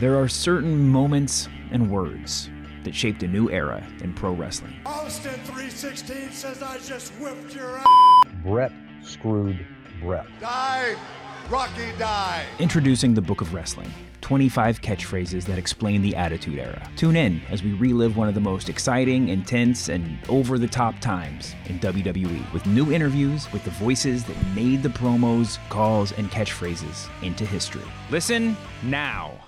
There are certain moments and words that shaped a new era in pro wrestling. Austin 316 says I just whipped your ass. Bret screwed Bret. Die, Rocky, die. Introducing the Book of Wrestling 25 catchphrases that explain the Attitude Era. Tune in as we relive one of the most exciting, intense, and over the top times in WWE with new interviews with the voices that made the promos, calls, and catchphrases into history. Listen now.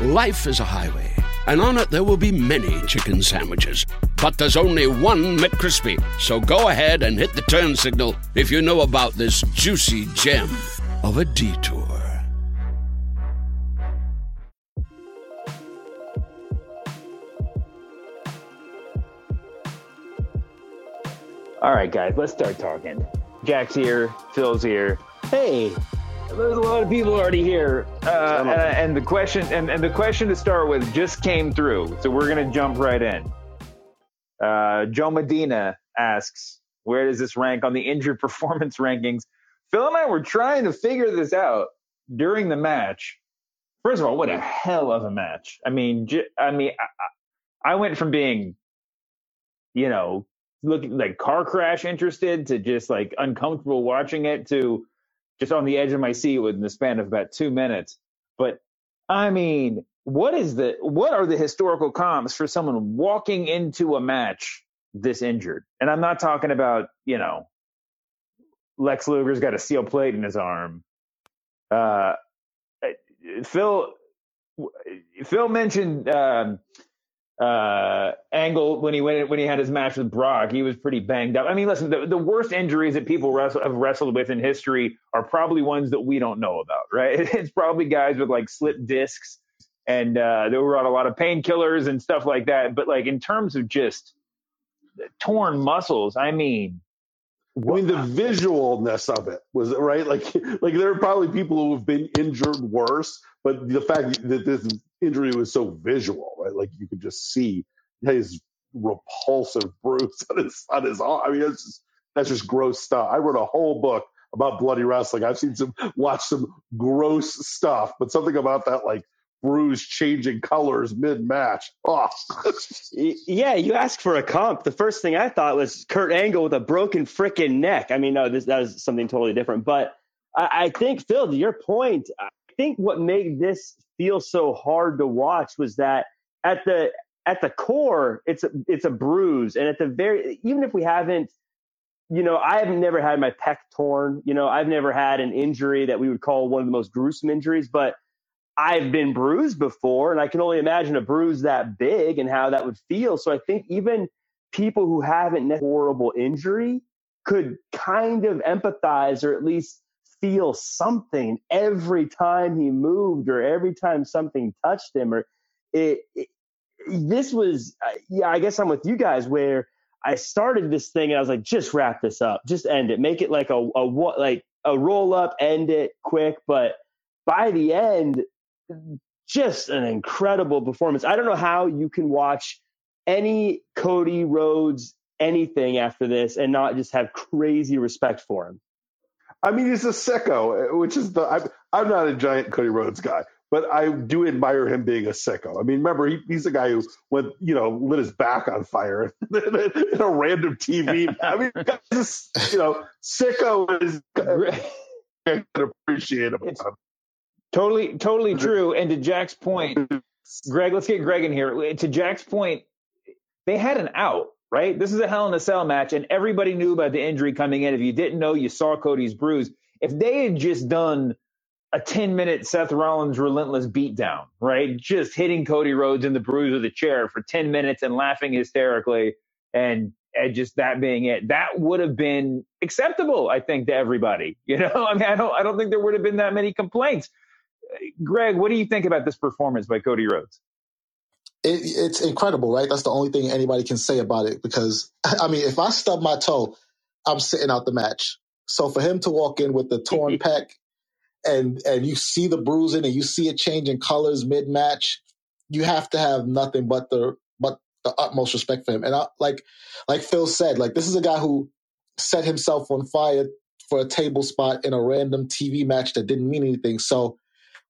Life is a highway, and on it there will be many chicken sandwiches. But there's only one McCrispy. So go ahead and hit the turn signal if you know about this juicy gem of a detour. All right, guys, let's start talking. Jack's here, Phil's here. Hey, there's a lot of people already here, uh, and, and the question and, and the question to start with just came through, so we're gonna jump right in. Uh, Joe Medina asks, "Where does this rank on the injured performance rankings?" Phil and I were trying to figure this out during the match. First of all, what a hell of a match! I mean, j- I mean, I, I went from being, you know, looking like car crash interested to just like uncomfortable watching it to just on the edge of my seat within the span of about two minutes. But I mean, what is the what are the historical comps for someone walking into a match this injured? And I'm not talking about you know Lex Luger's got a steel plate in his arm. Uh, Phil Phil mentioned um, uh, Angle when he went when he had his match with Brock, he was pretty banged up. I mean, listen, the, the worst injuries that people wrestle, have wrestled with in history are probably ones that we don't know about, right? It's probably guys with like slipped discs and uh, they were on a lot of painkillers and stuff like that. But like in terms of just torn muscles, I mean, I mean, the visualness of it was right. Like, like there are probably people who have been injured worse, but the fact that this injury was so visual, right? Like you could just see his repulsive bruise on his on his arm. I mean, that's just that's just gross stuff. I wrote a whole book about bloody wrestling. I've seen some, watched some gross stuff, but something about that, like bruise changing colors mid match. Oh. yeah, you ask for a comp. The first thing I thought was Kurt Angle with a broken freaking neck. I mean, no, this that is something totally different. But I, I think Phil, to your point, think what made this feel so hard to watch was that at the at the core, it's a it's a bruise, and at the very even if we haven't. You know, I have never had my pec torn. You know, I've never had an injury that we would call one of the most gruesome injuries, but I've been bruised before, and I can only imagine a bruise that big and how that would feel. So I think even people who haven't had horrible injury could kind of empathize or at least feel something every time he moved or every time something touched him. Or it, it this was, yeah, I guess I'm with you guys where I started this thing and I was like, just wrap this up, just end it, make it like a, a what like a roll up, end it quick, but by the end, just an incredible performance. I don't know how you can watch any Cody Rhodes anything after this and not just have crazy respect for him. I mean, he's a sicko, which is the. I'm, I'm not a giant Cody Rhodes guy, but I do admire him being a sicko. I mean, remember, he, he's a guy who went, you know, lit his back on fire in a random TV. I mean, you know, sicko is. I can appreciate him. Totally, totally true. And to Jack's point, Greg, let's get Greg in here. To Jack's point, they had an out, right? This is a Hell in a Cell match, and everybody knew about the injury coming in. If you didn't know, you saw Cody's bruise. If they had just done a 10 minute Seth Rollins relentless beatdown, right? Just hitting Cody Rhodes in the bruise of the chair for 10 minutes and laughing hysterically and, and just that being it. That would have been acceptable, I think, to everybody. You know, I mean, I don't I don't think there would have been that many complaints Greg, what do you think about this performance by Cody Rhodes? It, it's incredible, right? That's the only thing anybody can say about it because, I mean, if I stub my toe, I'm sitting out the match. So for him to walk in with the torn pec and and you see the bruising and you see it changing colors mid match, you have to have nothing but the but the utmost respect for him. And I, like like Phil said, like this is a guy who set himself on fire for a table spot in a random TV match that didn't mean anything. So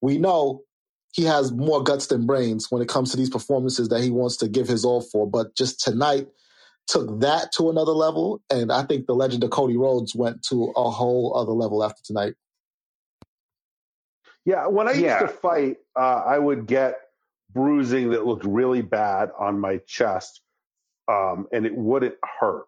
we know he has more guts than brains when it comes to these performances that he wants to give his all for. But just tonight took that to another level. And I think the legend of Cody Rhodes went to a whole other level after tonight. Yeah, when I used to fight, uh, I would get bruising that looked really bad on my chest, um, and it wouldn't hurt.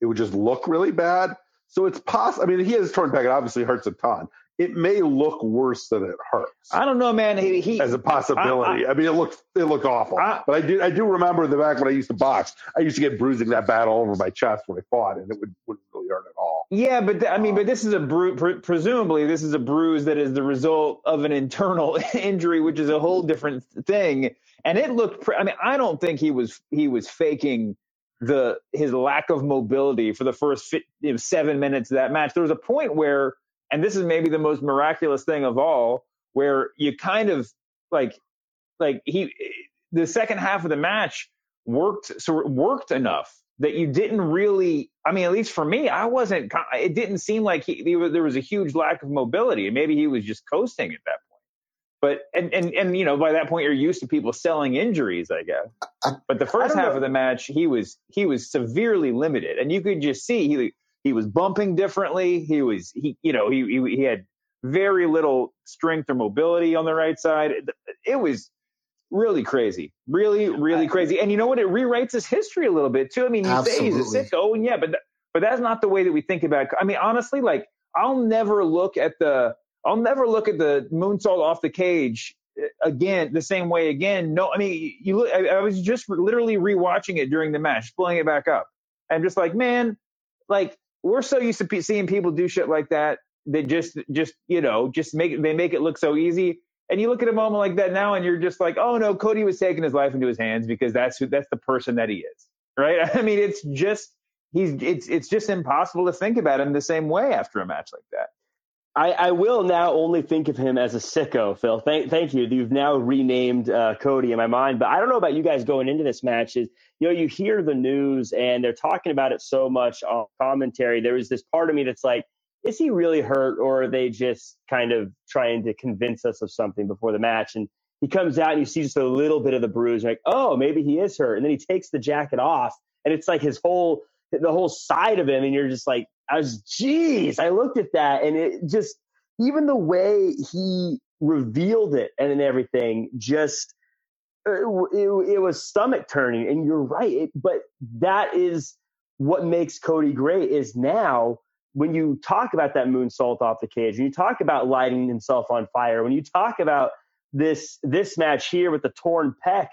It would just look really bad. So it's possible. I mean, he has torn back. It obviously hurts a ton. It may look worse than it hurts I don't know, man. He, he as a possibility. I, mean, it looked it looked awful. I- but I do I do remember the back when I used to box. I used to get bruising that bad all over my chest when I fought, and it would wouldn't really hurt at all. Yeah, but th- I mean, but um, this is a bru- pre- presumably this is a bruise that is the result of an internal injury, which is a whole different thing. And it looked. Pre- I mean, I don't think he was he was faking the his lack of mobility for the first fi- you know, seven minutes of that match. There was a point where, and this is maybe the most miraculous thing of all, where you kind of like like he the second half of the match worked so worked enough that you didn't really i mean at least for me i wasn't it didn't seem like he, there was- there was a huge lack of mobility. Maybe he was just coasting at that point. But and and and you know by that point you're used to people selling injuries i guess. I- but the first half know. of the match he was he was severely limited. And you could just see he he was bumping differently he was he you know he he, he had very little strength or mobility on the right side it, was really crazy, really, really crazy. And you know what? It rewrites his history a little bit too. I mean, you say he's a sicko, and yeah, but th- but that's not the way that we think about. It. I mean, honestly, like I'll never look at the I'll never look at the moonsault off the cage uh, again the same way again. No, I mean, you look. I, I was just literally rewatching it during the match, pulling it back up, I'm just like, man, like we're so used to seeing people do shit like that that just just you know just make they make it look so easy. And you look at a moment like that now, and you're just like, oh no, Cody was taking his life into his hands because that's who that's the person that he is, right? I mean, it's just he's it's it's just impossible to think about him the same way after a match like that. I, I will now only think of him as a sicko, Phil. Thank, thank you. You've now renamed uh, Cody in my mind. But I don't know about you guys going into this match. Is you know you hear the news and they're talking about it so much on commentary. There was this part of me that's like, is he really hurt, or are they just kind of trying to convince us of something before the match? And he comes out and you see just a little bit of the bruise. You're like, oh, maybe he is hurt. And then he takes the jacket off, and it's like his whole the whole side of him, and you're just like, I was, geez, I looked at that, and it just even the way he revealed it and then everything just it, it, was stomach turning and you're right it, but that is what makes cody great is now when you talk about that moonsault off the cage when you talk about lighting himself on fire when you talk about this this match here with the torn pec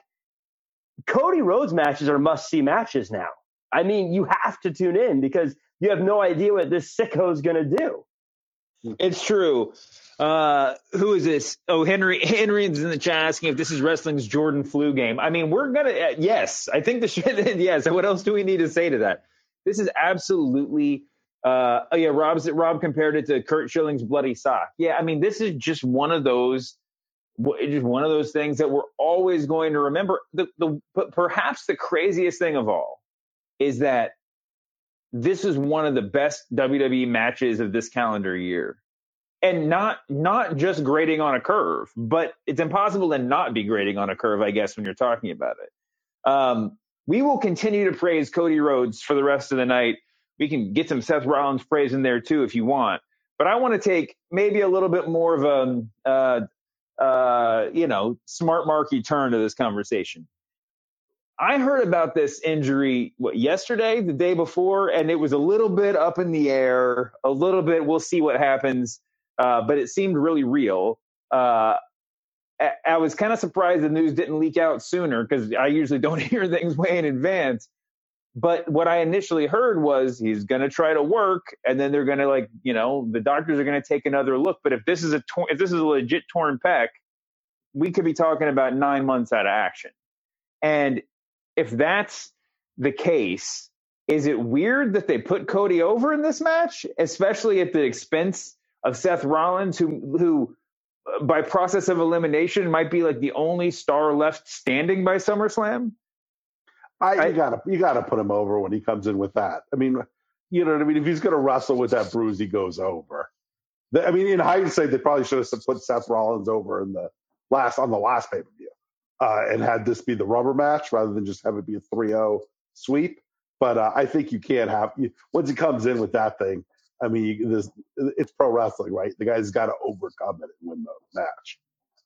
cody rhodes matches are must see matches now i mean you have to tune in because you have no idea what this sicko is going to do It's true. Uh, who is this? Oh, Henry. Henry's in the chat asking if this is wrestling's Jordan flu game. I mean, we're gonna. Uh, yes, I think the shit. yes. What else do we need to say to that? This is absolutely. Uh, oh yeah, Rob's Rob compared it to Curt Schilling's bloody sock. Yeah, I mean, this is just one of those. Just one of those things that we're always going to remember. The the but perhaps the craziest thing of all is that this is one of the best WWE matches of this calendar year. And not not just grading on a curve, but it's impossible to not be grading on a curve, I guess, when you're talking about it. Um, we will continue to praise Cody Rhodes for the rest of the night. We can get some Seth Rollins praise in there too if you want. But I want to take maybe a little bit more of a uh, uh, you know smart marky turn to this conversation. I heard about this injury what yesterday, the day before, and it was a little bit up in the air, a little bit. We'll see what happens, uh, but it seemed really real. Uh, I, I was kind of surprised the news didn't leak out sooner because I usually don't hear things way in advance. But what I initially heard was he's going to try to work, and then they're going to like, you know, the doctors are going to take another look. But if this is a tor- if this is a legit torn pec, we could be talking about nine months out of action. And if that's the case, is it weird that they put Cody over in this match, especially at the expense of Seth Rollins, who who by process of elimination might be like the only star left standing by SummerSlam? I, I- you gotta you gotta put him over when he comes in with that. I mean, you know what I mean. If he's gonna wrestle with that bruise, he goes over. The- I mean, in hindsight, they probably should have put Seth Rollins over in the last on the last pay per view, uh, and had this be the rubber match rather than just have it be a 3-0 sweep. But uh, I think you can't have you, once he comes in with that thing. I mean, you, this, it's pro wrestling, right? The guy's got to overcome it and win the match.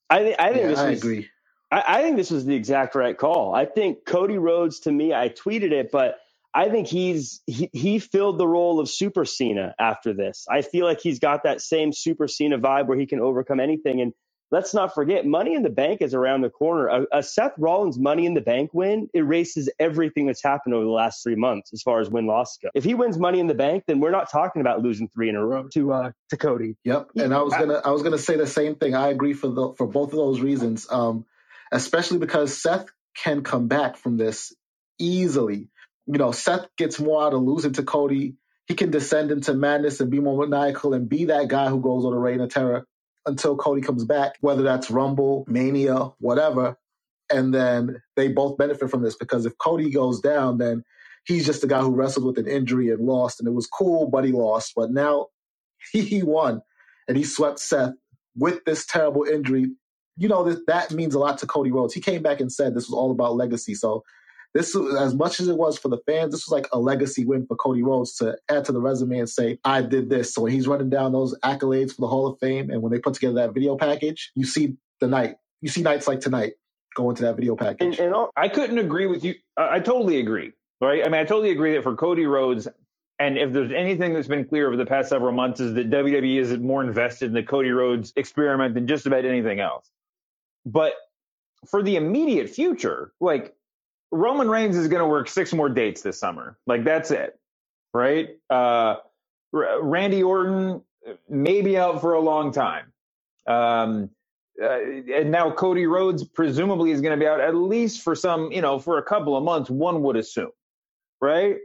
I think I think Yeah, this I was agree. I, I think this was the exact right call. I think Cody Rhodes to me, I tweeted it, but I think he's he, he filled the role of Super Cena after this. I feel like he's got that same Super Cena vibe where he can overcome anything. And let's not forget, Money in the Bank is around the corner. A, a Seth Rollins Money in the Bank win erases everything that's happened over the last three months as far as win loss go. If he wins Money in the Bank, then we're not talking about losing three in a row to uh, to Cody. Yep. And I was gonna I was gonna say the same thing. I agree for the for both of those reasons. Um, especially because Seth can come back from this easily. You know, Seth gets more out of losing to Cody. He can descend into madness and be more maniacal and be that guy who goes on a reign of terror until Cody comes back, whether that's Rumble, Mania, whatever. And then they both benefit from this because if Cody goes down, then he's just the guy who wrestled with an injury and lost. And it was cool, but he lost. But now he he won and he swept Seth with this terrible injury. You know, that, that means a lot to Cody Rhodes. He came back and said this was all about legacy. So this, as much as it was for the fans, this was like a legacy win for Cody Rhodes to add to the resume and say, I did this. So when he's running down those accolades for the Hall of Fame and when they put together that video package, you see the night. You see nights like tonight go into that video package. and all, I couldn't agree with you. I I totally agree. Right? I mean, I totally agree that for Cody Rhodes, and if there's anything that's been clear over the past several months, is that WWE is more invested in the Cody Rhodes experiment than just about anything else. But for the immediate future, like Roman Reigns is going to work six more dates this summer. Like that's it, right? Uh, R- Randy Orton may be out for a long time. Um, uh, and now Cody Rhodes presumably is going to be out at least for some, you know, for a couple of months, one would assume, right?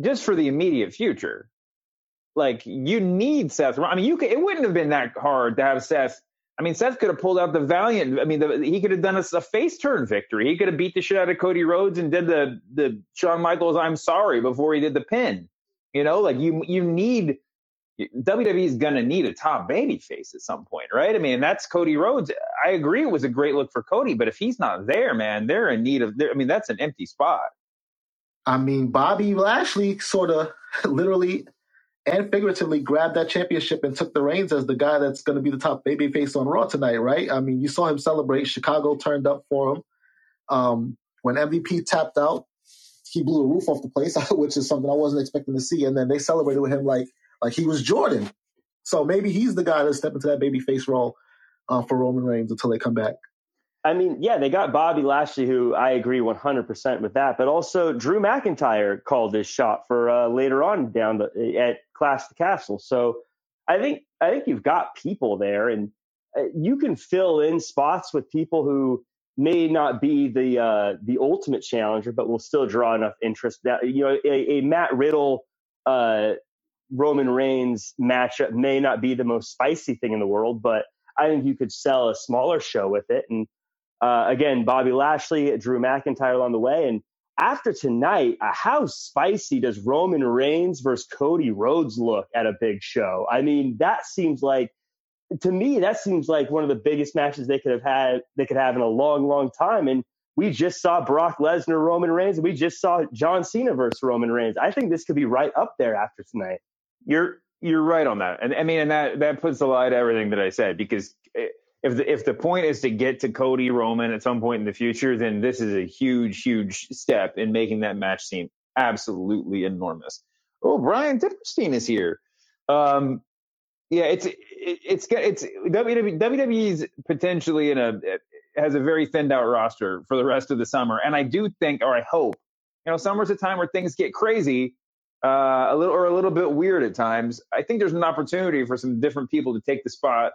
Just for the immediate future. Like you need Seth. I mean, you could, it wouldn't have been that hard to have Seth. I mean, Seth could have pulled out the Valiant. I mean, the, he could have done a, a face turn victory. He could have beat the shit out of Cody Rhodes and did the the Shawn Michaels "I'm sorry" before he did the pin. You know, like you you need WWE is to need a top baby face at some point, right? I mean, that's Cody Rhodes. I agree it was a great look for Cody, but if he's not there, man, they're in need of. I mean, that's an empty spot. I mean, Bobby Lashley sort of literally and figuratively grabbed that championship and took the reins as the guy that's going to be the top babyface on Raw tonight, right? I mean, you saw him celebrate. Chicago turned up for him. Um, when MVP tapped out, he blew the roof off the place, which is something I wasn't expecting to see. And then they celebrated with him like like he was Jordan. So maybe he's the guy to step into that babyface role uh, for Roman Reigns until they come back. I mean, yeah, they got Bobby Lashley, who I agree 100% with that, but also Drew McIntyre called his shot for uh, later on down the, at Clash the Castle. So I think I think you've got people there, and uh, you can fill in spots with people who may not be the uh, the ultimate challenger, but will still draw enough interest. That you know, a, a Matt Riddle. Uh, Roman Reigns matchup may not be the most spicy thing in the world, but I think you could sell a smaller show with it. And uh, again, Bobby Lashley, Drew McIntyre along the way. And after tonight, how spicy does Roman Reigns versus Cody Rhodes look at a big show? I mean, that seems like to me that seems like one of the biggest matches they could have had they could have in a long, long time. And we just saw Brock Lesnar, Roman Reigns, and we just saw John Cena versus Roman Reigns. I think this could be right up there after tonight. You're you're right on that, and I mean, and that that puts a lie to everything that I said because eh, if the if the point is to get to Cody Roman at some point in the future, then this is a huge, huge step in making that match seem absolutely enormous. Oh, Bryan Diperstein is here. Um, yeah, it's it, it's it's WWE WWE's potentially in a has a very thinned out roster for the rest of the summer, and I do think, or I hope You know, summer's a time where things get crazy, uh, a little or a little bit weird at times. I think there's an opportunity for some different people to take the spot.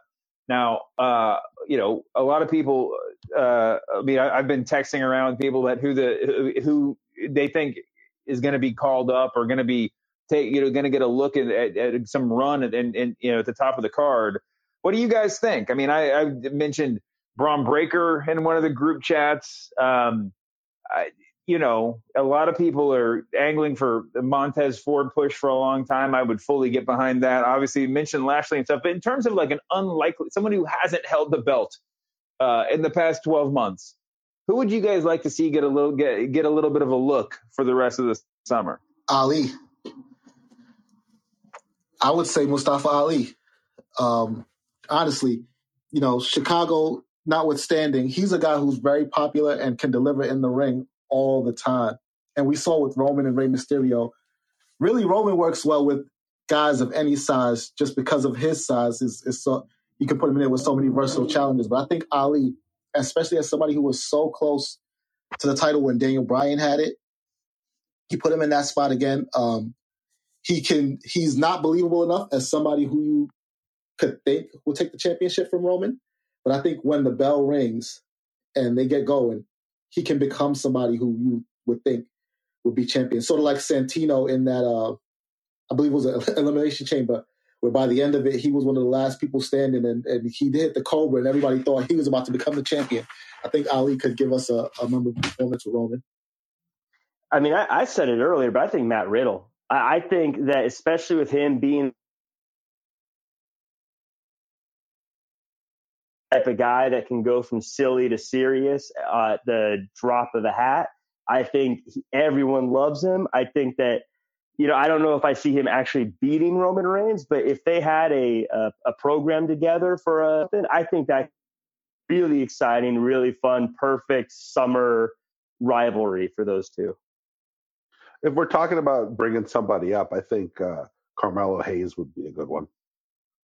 Now, uh, you know, a lot of people. Uh, I mean, I, have been texting around people that who the who they think is going to be called up or going to be take you know going to get a look at, at, at some run and, and, and, you know at the top of the card. What do you guys think? I mean, I, I mentioned Bron Breakker in one of the group chats. Um, I, you know, a lot of people are angling for the Montez Ford push for a long time. I would fully get behind that. Obviously, you mentioned Lashley and stuff, but in terms of like an unlikely someone who hasn't held the belt uh, in the past 12 months, who would you guys like to see get a little get get a little bit of a look for the rest of the summer? Ali. I would say Mustafa Ali. Um, honestly, you know, Chicago notwithstanding, he's a guy who's very popular and can deliver in the ring all the time. And we saw with Roman and Rey Mysterio, really Roman works well with guys of any size just because of his size. Is, is so you can put him in there with so many versatile challenges. But I think Ali, especially as somebody who was so close to the title when Daniel Bryan had it, he put him in that spot again. Um, he can he's not believable enough as somebody who you could think will take the championship from Roman. But I think when the bell rings and they get going, he can become somebody who you would think would be champion. Sort of like Santino in that, uh, I believe it was an elimination chamber, where by the end of it, he was one of the last people standing and, and he hit the Cobra and everybody thought he was about to become the champion. I think Ali could give us a, a memorable performance with Roman. I mean, I, I, said it earlier, but I think Matt Riddle. I, I think that especially with him being type of guy that can go from silly to serious uh, the drop of a hat. I think everyone loves him. I think that, you know, I don't know if I see him actually beating Roman Reigns, but if they had a a, a program together for a, I think that really exciting, really fun, perfect summer rivalry for those two. If we're talking about bringing somebody up, I think uh, Carmelo Hayes would be a good one.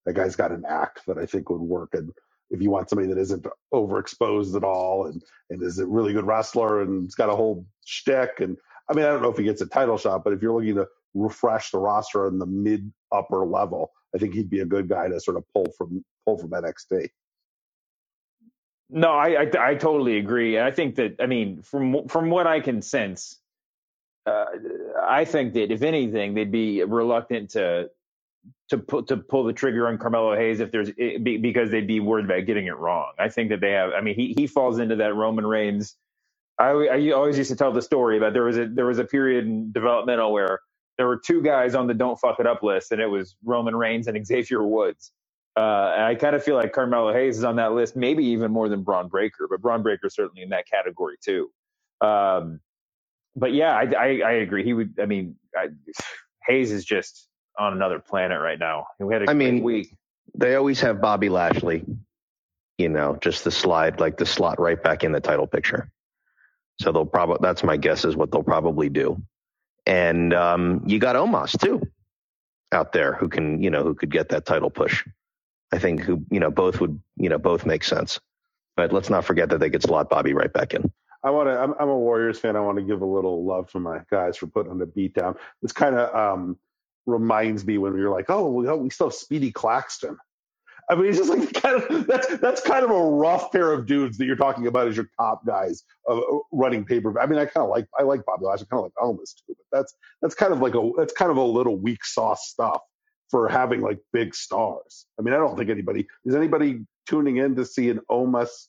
That guy's got an act that I think would work, and if you want somebody that isn't overexposed at all and and is a really good wrestler and it's got a whole shtick. And I mean, I don't know if he gets a title shot, but if you're looking to refresh the roster in the mid upper level, I think he'd be a good guy to sort of pull from pull from NXT. No, I, I, I totally agree. And I think that I mean from from what I can sense, uh, I think that if anything, they'd be reluctant to to put to pull the trigger on Carmelo Hayes if there's because they'd be worried about getting it wrong. I think that they have. I mean, he he falls into that Roman Reigns. I, I always used to tell the story about there was a there was a period in developmental where there were two guys on the don't fuck it up list, and it was Roman Reigns and Xavier Woods. Uh, and I kind of feel like Carmelo Hayes is on that list, maybe even more than Bron Breakker, but Bron Breakker certainly in that category too. Um, but yeah, I, I, I agree. He would. I mean, I, Hayes is just on another planet right now. We had a I mean, week. They always have Bobby Lashley, you know, just the slide, like the slot right back in the title picture. So they'll probably, that's my guess is what they'll probably do. And um, you got Omos too out there who can, you know, who could get that title push. I think who, you know, both would, you know, both make sense. But let's not forget that they could slot Bobby right back in. I want to. I'm, I'm, a Warriors fan. I want to give a little love to my guys for putting on the beat down. It's kind of um, reminds me when you're like, oh, we still have Speedy Claxton. I mean, it's just like kind of that's that's kind of a rough pair of dudes that you're talking about as your top guys of uh, running paper. I mean, I kind of like I like Bobby Lashley, I kind of like Elvis too, but that's that's kind of like a that's kind of a little weak sauce stuff for having like big stars. I mean, I don't think anybody is anybody tuning in to see an Omos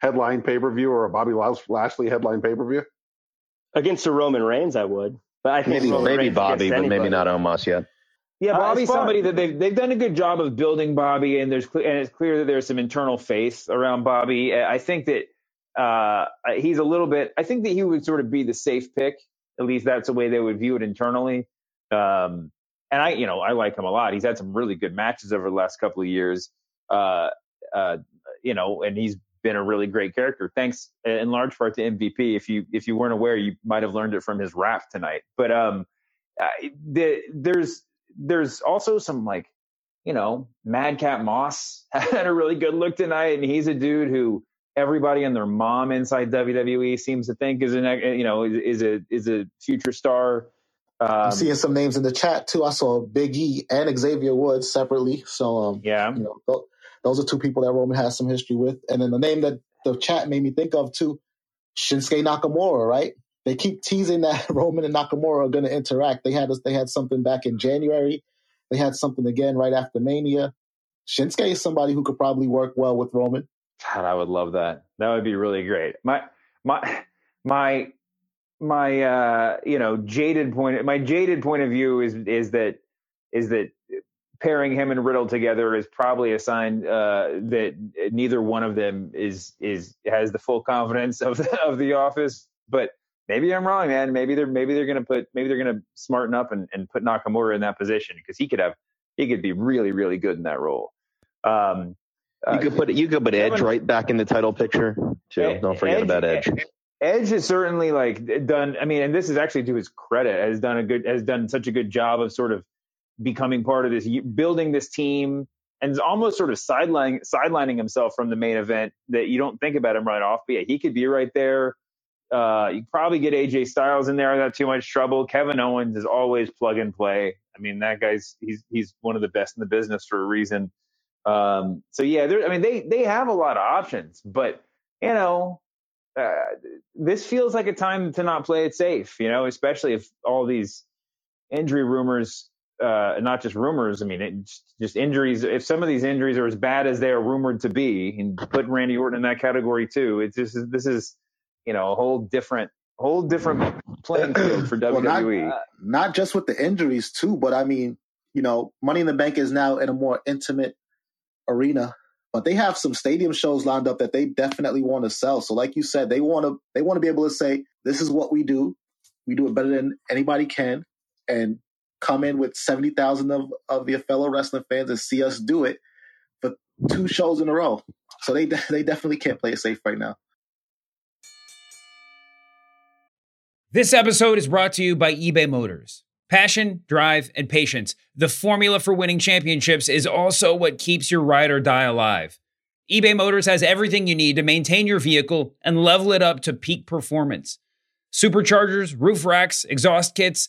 headline pay per view or a Bobby Lashley headline pay per view against a Roman Reigns. I would. But I think maybe, maybe Bobby, but maybe not Omos yet. Yeah, uh, Bobby's uh, somebody that they've they've done a good job of building Bobby, and there's and it's clear that there's some internal faith around Bobby. I think that uh, he's a little bit. I think that he would sort of be the safe pick. At least that's the way they would view it internally. Um, and I, you know, I like him a lot. He's had some really good matches over the last couple of years. Uh, uh, you know, and he's been a really great character. Thanks in large part to MVP. If you if you weren't aware, you might have learned it from his rap tonight. But um, the, there's there's also some like you know Madcap Moss had a really good look tonight, and he's a dude who everybody and their mom inside WWE seems to think is an you know is, is a is a future star. Um, I'm seeing some names in the chat too. I saw Big E and Xavier Woods separately. So um, yeah, you know, those are two people that Roman has some history with. And then the name that the chat made me think of too, Shinsuke Nakamura. Right? They keep teasing that Roman and Nakamura are going to interact. They had they had something back in January. They had something again right after Mania. Shinsuke is somebody who could probably work well with Roman. God, I would love that. That would be really great. My my my my uh you know jaded point my jaded point of view is is that is that pairing him and Riddle together is probably a sign uh, that neither one of them is is has the full confidence of the, of the office. But maybe I'm wrong, man. Maybe they're maybe they're gonna put maybe they're gonna smarten up and, and put Nakamura in that position because he could have he could be really really good in that role. Um, you uh, could put you could put Edge right back in the title picture too. Don't forget Edge, about Edge. Edge has certainly like done. I mean, and this is actually to his credit, has done a good has done such a good job of sort of becoming part of this, building this team, and almost sort of sidelining sidelining himself from the main event that you don't think about him right off. But yeah, he could be right there. Uh, you probably get AJ Styles in there without too much trouble. Kevin Owens is always plug and play. I mean, that guy's he's he's one of the best in the business for a reason. Um, so yeah, I mean, they they have a lot of options, but you know, uh, this feels like a time to not play it safe. You know, especially if all these injury rumors, uh, not just rumors. I mean, it's just injuries. If some of these injuries are as bad as they are rumored to be, and put Randy Orton in that category too, it's just this is you know a whole different whole different playing field for WWE. Well, not, not just with the injuries too, but I mean, you know, Money in the Bank is now in a more intimate arena, but they have some stadium shows lined up that they definitely want to sell. So, like you said, they want to they want to be able to say, "This is what we do. We do it better than anybody can," and come in with seventy thousand of of your fellow wrestling fans and see us do it for two shows in a row. So they they definitely can't play it safe right now. This episode is brought to you by eBay Motors. Passion, drive, and patience. The formula for winning championships is also what keeps your ride or die alive. eBay Motors has everything you need to maintain your vehicle and level it up to peak performance. Superchargers, roof racks, exhaust kits,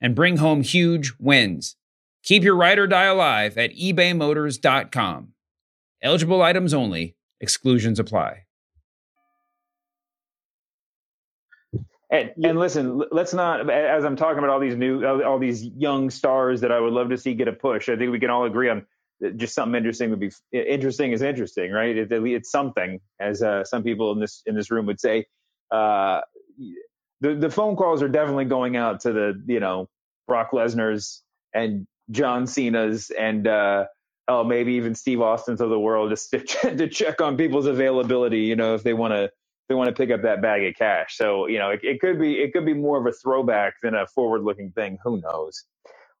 and bring home huge wins. Keep your ride or die alive at ebaymotors.com. Eligible items only, exclusions apply. And, and listen, let's not. As I'm talking about all these new, all these young stars that I would love to see get a push. I think we can all agree on just something interesting would be interesting is interesting, right? It, it's something, as uh, some people in this in this room would say. Uh, the the phone calls are definitely going out to the you know Brock Lesnar's and John Cena's and uh, oh maybe even Steve Austin's of the world just to, to check on people's availability. You know if they want to they want to pick up that bag of cash. So you know, it, it could be it could be more of a throwback than a forward-looking thing. Who knows?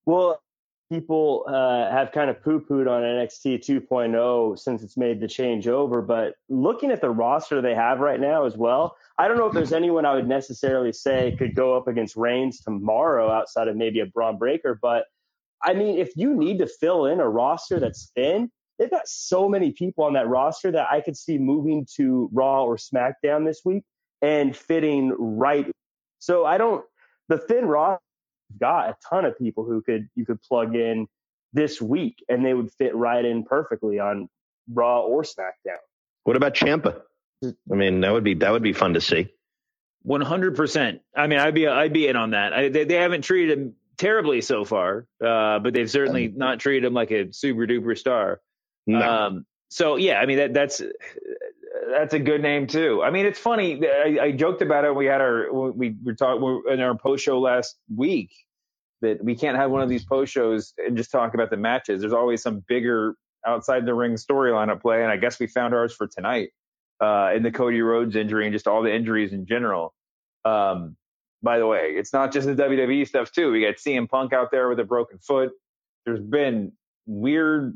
Well, people uh, have kind of poo-pooed on NXT 2.0 since it's made the change over, but looking at the roster they have right now as well, I don't know if there's anyone I would necessarily say could go up against Reigns tomorrow outside of maybe a Bron Breakker. but I mean, if you need to fill in a roster that's thin, they've got so many people on that roster that I could see moving to Raw or SmackDown this week and fitting right. So I don't, the thin roster got a ton of people who could, you could plug in this week and they would fit right in perfectly on Raw or SmackDown. What about Ciampa? I mean, that would be, that would be fun to see. 100%. I mean, I'd be, I'd be in on that. I, they, they haven't treated him terribly so far, uh, but they've certainly not treated him like a super duper star. No. Um, so yeah, I mean that that's that's a good name too. I mean, it's funny. I, I joked about it. We had our we were talking in our post show last week that we can't have one of these post shows and just talk about the matches. There's always some bigger outside the ring storyline at play, and I guess we found ours for tonight. uh, in the Cody Rhodes injury and just all the injuries in general. Um, by the way, it's not just the WWE stuff too. We got CM Punk out there with a broken foot. There's been weird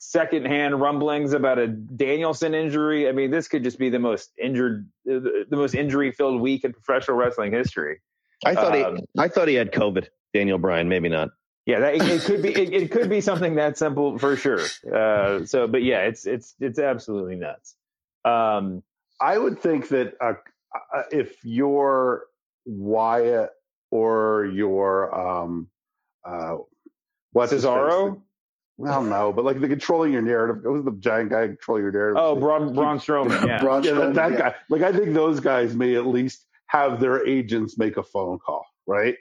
secondhand rumblings about a Danielson injury. I mean, this could just be the most injured, the most injury filled week in professional wrestling history. I thought Um, he, I thought he had COVID. Daniel Bryan, maybe not. Yeah, that, it, it could be. It, it could be something that simple for sure. Uh, so, but yeah, it's it's it's absolutely nuts. Um, I would think that uh, uh, if you're Wyatt or your um, uh, what's his face? Cesaro. Well, no, but like the controlling your narrative. It was the giant guy controlling your narrative. Oh, Braun, Braun Strowman. Yeah. Braun yeah, that, that yeah. guy. Like I think those guys may at least have their agents make a phone call, right?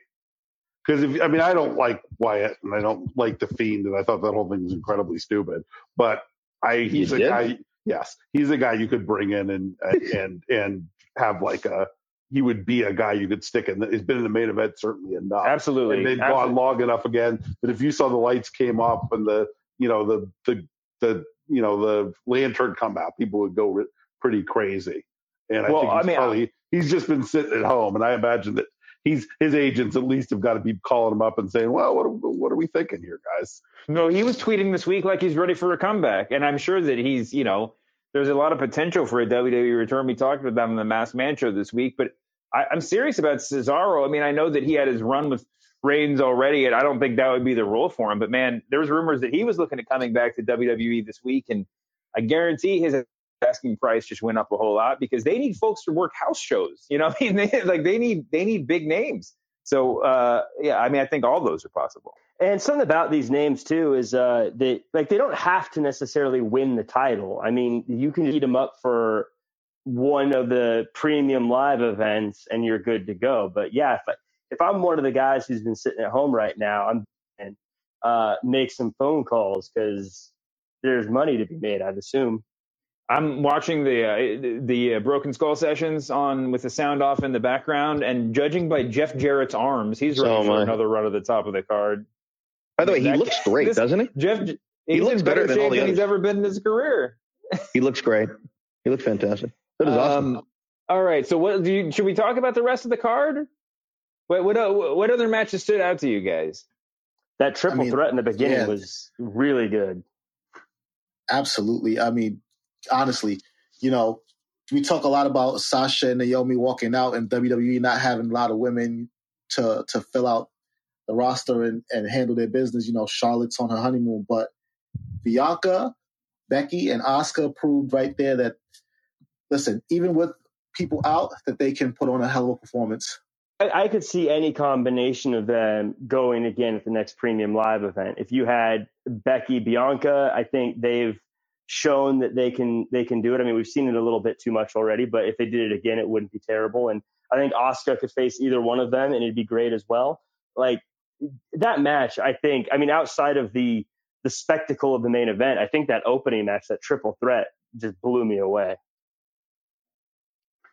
Because if I mean, I don't like Wyatt and I don't like the Fiend, and I thought that whole thing was incredibly stupid. But I, he's You a did? guy. Yes, he's a guy you could bring in and and and have like a. He would be a guy you could stick in. He's been in the main event certainly enough. Absolutely. and they've Absolutely. gone long enough again that if you saw the lights came up and the you know the the the you know the lantern come out, people would go re- pretty crazy. And I Well, think I he's mean, probably he's just been sitting at home, and I imagine that he's his agents at least have got to be calling him up and saying, "Well, what are, what are we thinking here, guys?" No, he was tweeting this week like he's ready for a comeback, and I'm sure that he's, you know, there's a lot of potential for a WWE return. We talked about that on the Masked Man show this week, but I, I'm serious about Cesaro. I mean, I know that he had his run with Reigns already, and I don't think that would be the rule for him. But man, there was rumors that he was looking at coming back to WWE this week, and I guarantee his asking price just went up a whole lot because they need folks to work house shows. You know, I mean, they, like they need they need big names. So uh, yeah, I mean, I think all those are possible. And something about these names too is uh, that like they don't have to necessarily win the title. I mean, you can heat them up for one of the premium live events, and you're good to go. But yeah, if I, if I'm one of the guys who's been sitting at home right now, I'm and uh, make some phone calls because there's money to be made. I'd assume. I'm watching the uh, the uh, Broken Skull sessions on with the sound off in the background, and judging by Jeff Jarrett's arms, he's ready am for another run at the top of the card. By the way, he looks great, this- doesn't he? Jeff, he looks better better than all the than he's ever been in his career. He looks great. He looks fantastic. That is awesome. Um, all right, so what do you, should we talk about the rest of the card? What what what other matches stood out to you guys? That triple I mean, threat in the beginning yeah. was really good. Absolutely. I mean, honestly, you know, we talk a lot about Sasha and Naomi walking out and WWE not having a lot of women to to fill out the roster and, and handle their business. You know, Charlotte's on her honeymoon, but Bianca, Becky, and Asuka proved right there that listen, even with people out, that they can put on a hell of a performance. I, I could see any combination of them going again at the next premium live event. If you had Becky, Bianca, I think they've shown that they can they can do it. I mean, we've seen it a little bit too much already, but if they did it again, it wouldn't be terrible. And I think Asuka could face either one of them, and it'd be great as well. Like that match, I think. I mean, outside of the the spectacle of the main event, I think that opening match, that triple threat, just blew me away.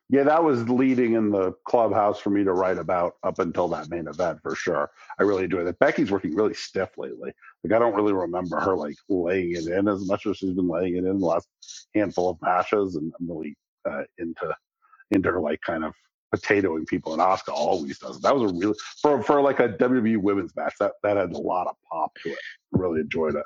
Yeah, that was leading in the clubhouse for me to write about up until that main event for sure. I really enjoyed it. Becky's working really stiff lately. Like I don't really remember her like laying it in as much as she's been laying it in the last handful of matches, and I'm really uh, into into her like kind of potatoing people. And Asuka always does. it. That was a really for for like a WWE women's match. That that had a lot of pop to it. I really enjoyed it.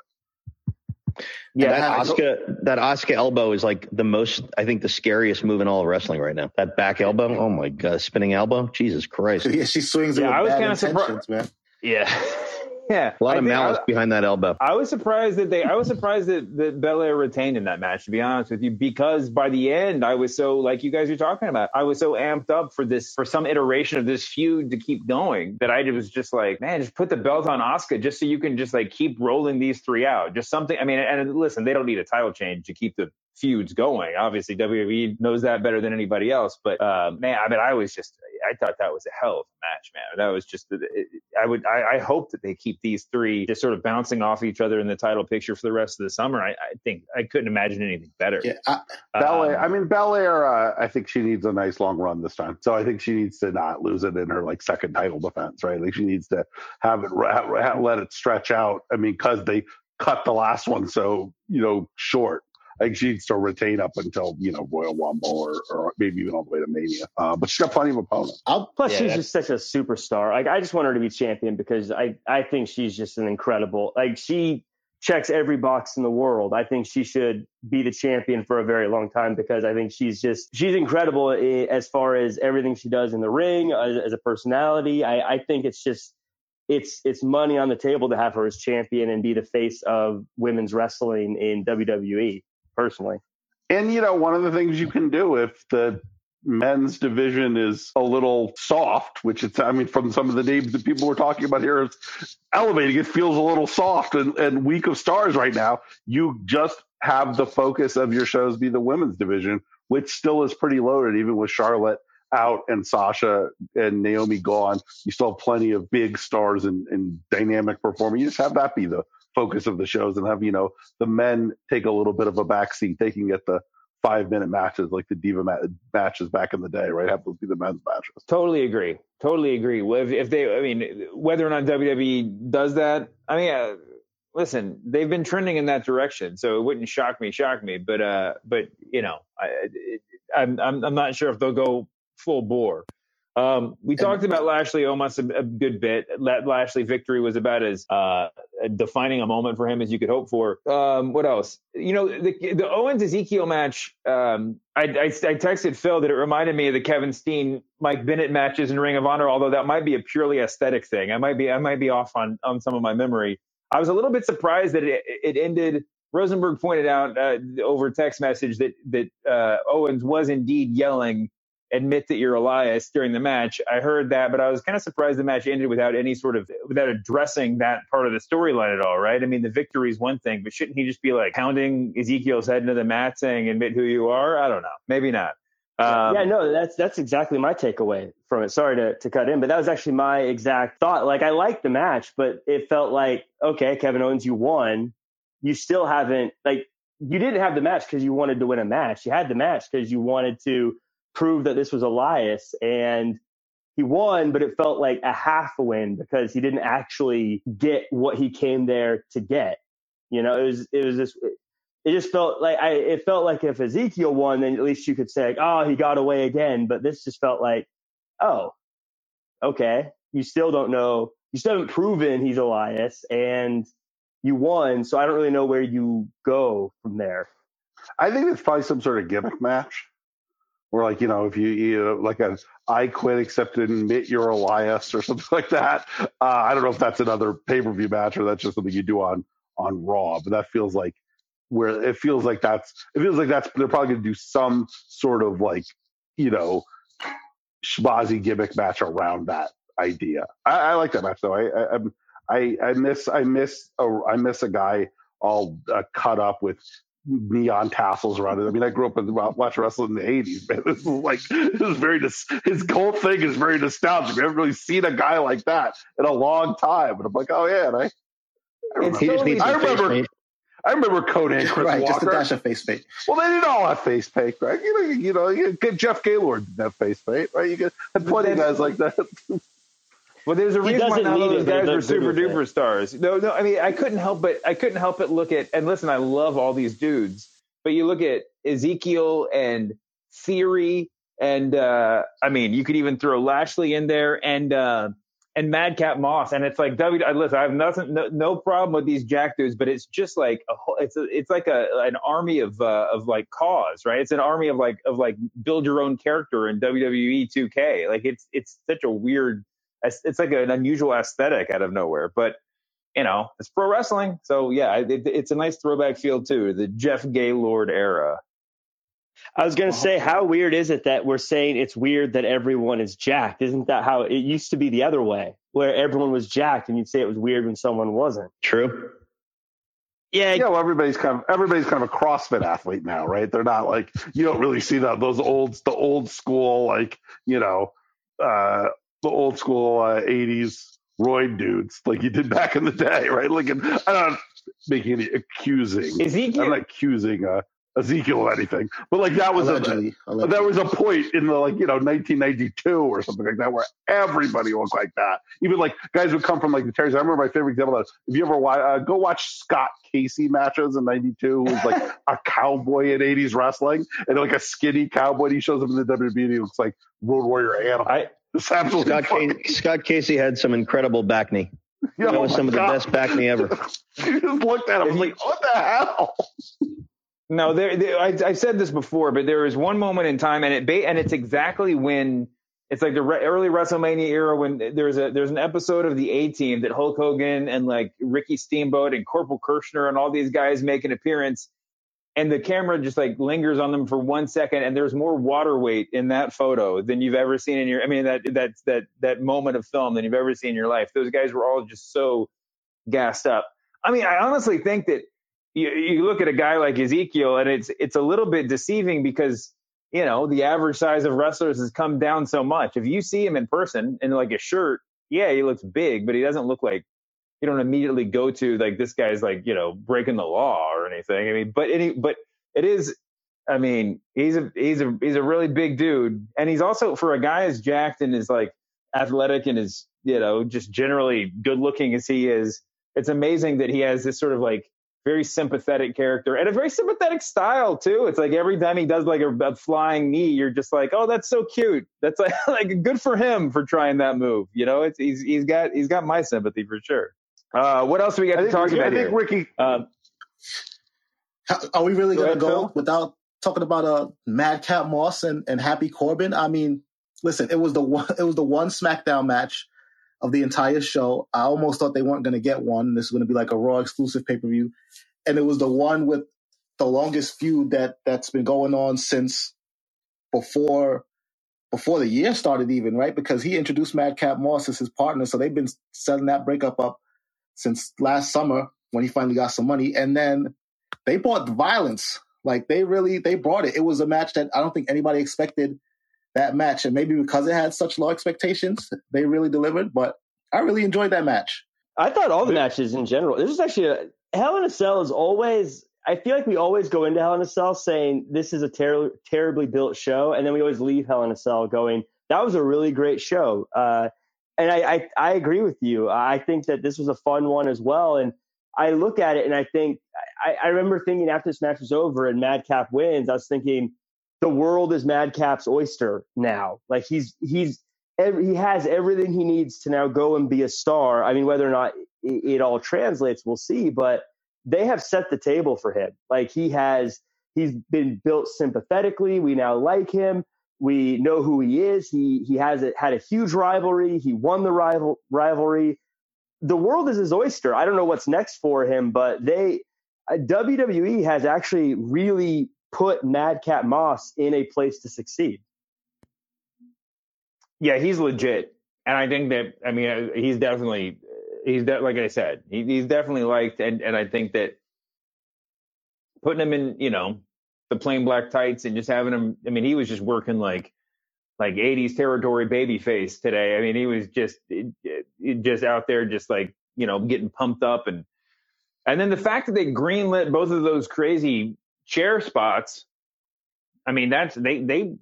Yeah, that Asuka, that Asuka elbow is like the most, I think, the scariest move in all of wrestling right now. That back elbow, oh my god, spinning elbow, Jesus Christ, Yeah, she swings it Yeah, with I was kinda surpri- intentions, man. Yeah, yeah. a lot I of malice behind that elbow. I was surprised that they. I was surprised that that Belair retained in that match. To be honest with you, because by the end, I was so like you guys are talking about. I was so amped up for this for some iteration of this feud to keep going that I was just like, man, just put the belt on Asuka just so you can just like keep rolling these three out. Just something. I mean, and listen, they don't need a title change to keep the feuds going. Obviously, WWE knows that better than anybody else. But uh, man, I mean, I was just. I thought that was a hell of a match, man. That was just. It, I would. I, I hope that they keep these three just sort of bouncing off each other in the title picture for the rest of the summer. I, I think I couldn't imagine anything better. Yeah, I, Belair, Um, I mean, Belair, uh, I think she needs a nice long run this time. So I think she needs to not lose it in her like second title defense, right? Like she needs to have it, ha- ha- let it stretch out. I mean, because they cut the last one so, you know, short. Think she'd still retain up until you know Royal Rumble or, or maybe even all the way to Mania. Uh, but she's got plenty of opponents. I'll, Plus, yeah, she's just such a superstar. Like I just want her to be champion because I I think she's just an incredible. Like she checks every box in the world. I think she should be the champion for a very long time because I think she's just she's incredible as far as everything she does in the ring as, as a personality. I, I think it's just it's it's money on the table to have her as champion and be the face of women's wrestling in WWE. Personally, and you know one of the things you can do if the men's division is a little soft, which it's, I mean, from some of the names that people were talking about here, it's elevating. It feels a little soft and, and weak of stars right now. You just have the focus of your shows be the women's division, which still is pretty loaded, even with Charlotte out and Sasha and Naomi gone. You still have plenty of big stars and, and dynamic performers. You just have that be the focus of the shows and have, you know, the men take a little bit of a backseat. They can get the five minute matches like the diva ma- matches back in the day, right? Have those be the men's matches. Totally agree. Totally agree. If, if they, I mean, whether or not WWE does that, I mean, uh, listen, they've been trending in that direction, so it wouldn't shock me, shock me. But, uh, but you know, I, I'm, I'm, I'm not sure if they'll go full bore. Um, we talked about Lashley almost a, a, good bit. Lashley victory was about as uh, defining a moment for him as you could hope for. Um, what else? You know, the, the Owens Ezekiel match. Um, I, I, I, texted Phil that it reminded me of the Kevin Steen Mike Bennett matches in Ring of Honor, although that might be a purely aesthetic thing. I might be I might be off on on some of my memory. I was a little bit surprised that it, it ended. Rosenberg pointed out uh, over text message that that uh, Owens was indeed yelling admit that you're Elias during the match. I heard that, but I was kind of surprised the match ended without any sort of without addressing that part of the storyline at all, right? I mean, the victory is one thing, but shouldn't he just be like pounding Ezekiel's head into the mat, saying "admit who you are"? I don't know, maybe not. Um, yeah, no, that's that's exactly my takeaway from it. Sorry to, to cut in, but that was actually my exact thought. Like, I liked the match, but it felt like, okay, Kevin Owens, you won. You still haven't like you didn't have the match because you wanted to win a match. You had the match because you wanted to prove that this was Elias and he won, but it felt like a half a win because he didn't actually get what he came there to get. You know, it was it was just it just felt like I it felt like if Ezekiel won, then at least you could say, like, oh, he got away again. But this just felt like, oh, okay, you still don't know, you still haven't proven he's Elias, and you won, so I don't really know where you go from there. I think it's probably some sort of gimmick match. Or like you know, if you, you like a I quit except admit you're Elias or something like that. Uh, I don't know if that's another pay per view match or that's just something you do on on Raw, but that feels like where it feels like that's it feels like that's they're probably going to do some sort of like you know schmozzy gimmick match around that idea. I, I like that match though. I, I I I miss I miss a I miss a guy all uh, cut up with neon tassels around it. I mean, I grew up and watching wrestling in the '80s. Man, this is like this is very his whole thing is very nostalgic. We haven't really seen a guy like that in a long time. And I'm like, oh yeah, and I, I remember. I remember I remember Konnan Chris right, Walker. just a dash of face paint. Well, they didn't all have face paint, right? You know, you know, you Jeff Gaylord didn't have face paint, right? You get plenty of guys like that. Well, there's a reason why none of those guys were super duper stars. No, no, I mean, I couldn't help but I couldn't help but look at and listen. I love all these dudes, but you look at Ezekiel and Theory, and uh, I mean, you could even throw Lashley in there and uh, and Madcap Moss, and it's like W. Listen, I have nothing, no, no problem with these Jack dudes, but it's just like a it's a, it's like a an army of uh, of like cause, right? It's an army of like of like build your own character in WWE 2K. Like it's it's such a weird it's like an unusual aesthetic out of nowhere. But you know, it's pro wrestling, so yeah, it, it's a nice throwback feel too, the Jeff Gaylord era. I was going to say, how weird is it that we're saying it's weird that everyone is jacked? Isn't that how it used to be the other way, where everyone was jacked and you'd say it was weird when someone wasn't? True. Yeah, yeah. Well, everybody's kind of everybody's kind of a CrossFit athlete now, right? They're not like you don't really see that those old the old school like you know uh, the old school uh, 80s roid dudes like you did back in the day, right? Like, I'm not making any accusing. Ezekiel, I'm not accusing uh, Ezekiel of anything, but like that was Allegedly, a allegedly. there was a point in the like you know 1992 or something like that where everybody looked like that. Even like guys would come from like the territories. I remember my favorite example of if you ever watch, uh, go watch Scott Casey matches in '92, who was like a cowboy in '80s wrestling, and like a skinny cowboy. He shows up in the WWE. And he looks like Road Warrior Animal. I it's absolutely Scott, fucking- Casey, Scott Casey had some incredible back knee. Yeah, That oh was my some of the best back knee ever. you just looked at him. I like, what the hell? No, there, there I, I said this before, but there is one moment in time, and it ba- and it's exactly when it's like the re- early WrestleMania era when there's a there's an episode of the A Team that Hulk Hogan and like Ricky Steamboat and Corporal Kirchner and all these guys make an appearance, and the camera just like lingers on them for one second, and there's more water weight in that photo than you've ever seen in your I mean that that that that moment of film than you've ever seen in your life. Those guys were all just so gassed up. I mean, I honestly think that you, you look at a guy like Ezekiel, and it's it's a little bit deceiving because you know the average size of wrestlers has come down so much. If you see him in person in like a shirt, yeah, he looks big, but he doesn't look like you don't immediately go to like this guy's like you know breaking the law or anything. I mean, but any but it is. I mean, he's a he's a he's a really big dude, and he's also for a guy as jacked and as like athletic and as you know just generally good looking as he is. It's amazing that he has this sort of like very sympathetic character and a very sympathetic style too. It's like every time he does like a, a flying knee, you're just like, oh, that's so cute. That's like like good for him for trying that move. You know, it's he's he's got he's got my sympathy for sure. Uh, what else do we got I to think, talk I about I think here? Ricky. Um, How- Are we really Go going to ahead, go Phil. without talking about uh, Madcap Moss and, and Happy Corbin? I mean, listen, it was the one, it was the one SmackDown match of the entire show. I almost thought they weren't going to get one. This was going to be like a Raw exclusive pay per view, and it was the one with the longest feud that that's been going on since before before the year started, even right? Because he introduced Madcap Moss as his partner, so they've been setting that breakup up since last summer when he finally got some money, and then they brought the violence. Like they really they brought it. It was a match that I don't think anybody expected that match, and maybe because it had such low expectations, they really delivered. But I really enjoyed that match. I thought all the matches in general. This is actually a Hell in a Cell is always. I feel like we always go into Hell in a Cell saying this is a ter- terribly built show, and then we always leave Hell in a Cell going that was a really great show. Uh, and I, I I agree with you. I think that this was a fun one as well. And I look at it and I think I, I remember thinking after this match was over and Madcap wins, I was thinking the world is Madcap's oyster now. Like he's he's every, he has everything he needs to now go and be a star. I mean, whether or not it, it all translates, we'll see. But they have set the table for him. Like he has, he's been built sympathetically. We now like him. We know who he is. He he has a, had a huge rivalry. He won the rival rivalry. The world is his oyster. I don't know what's next for him, but they uh, WWE has actually really put Madcap Moss in a place to succeed. yeah, he's legit, and I think that I mean uh, he's definitely he's de- like I said he, he's definitely liked, and and I think that putting him in you know the plain black tights and just having him. I mean, he was just working like like 80s territory baby face today. I mean, he was just it, just out there, just like you know, getting pumped up and and then the fact that they greenlit both of those crazy chair spots. I mean, that's they they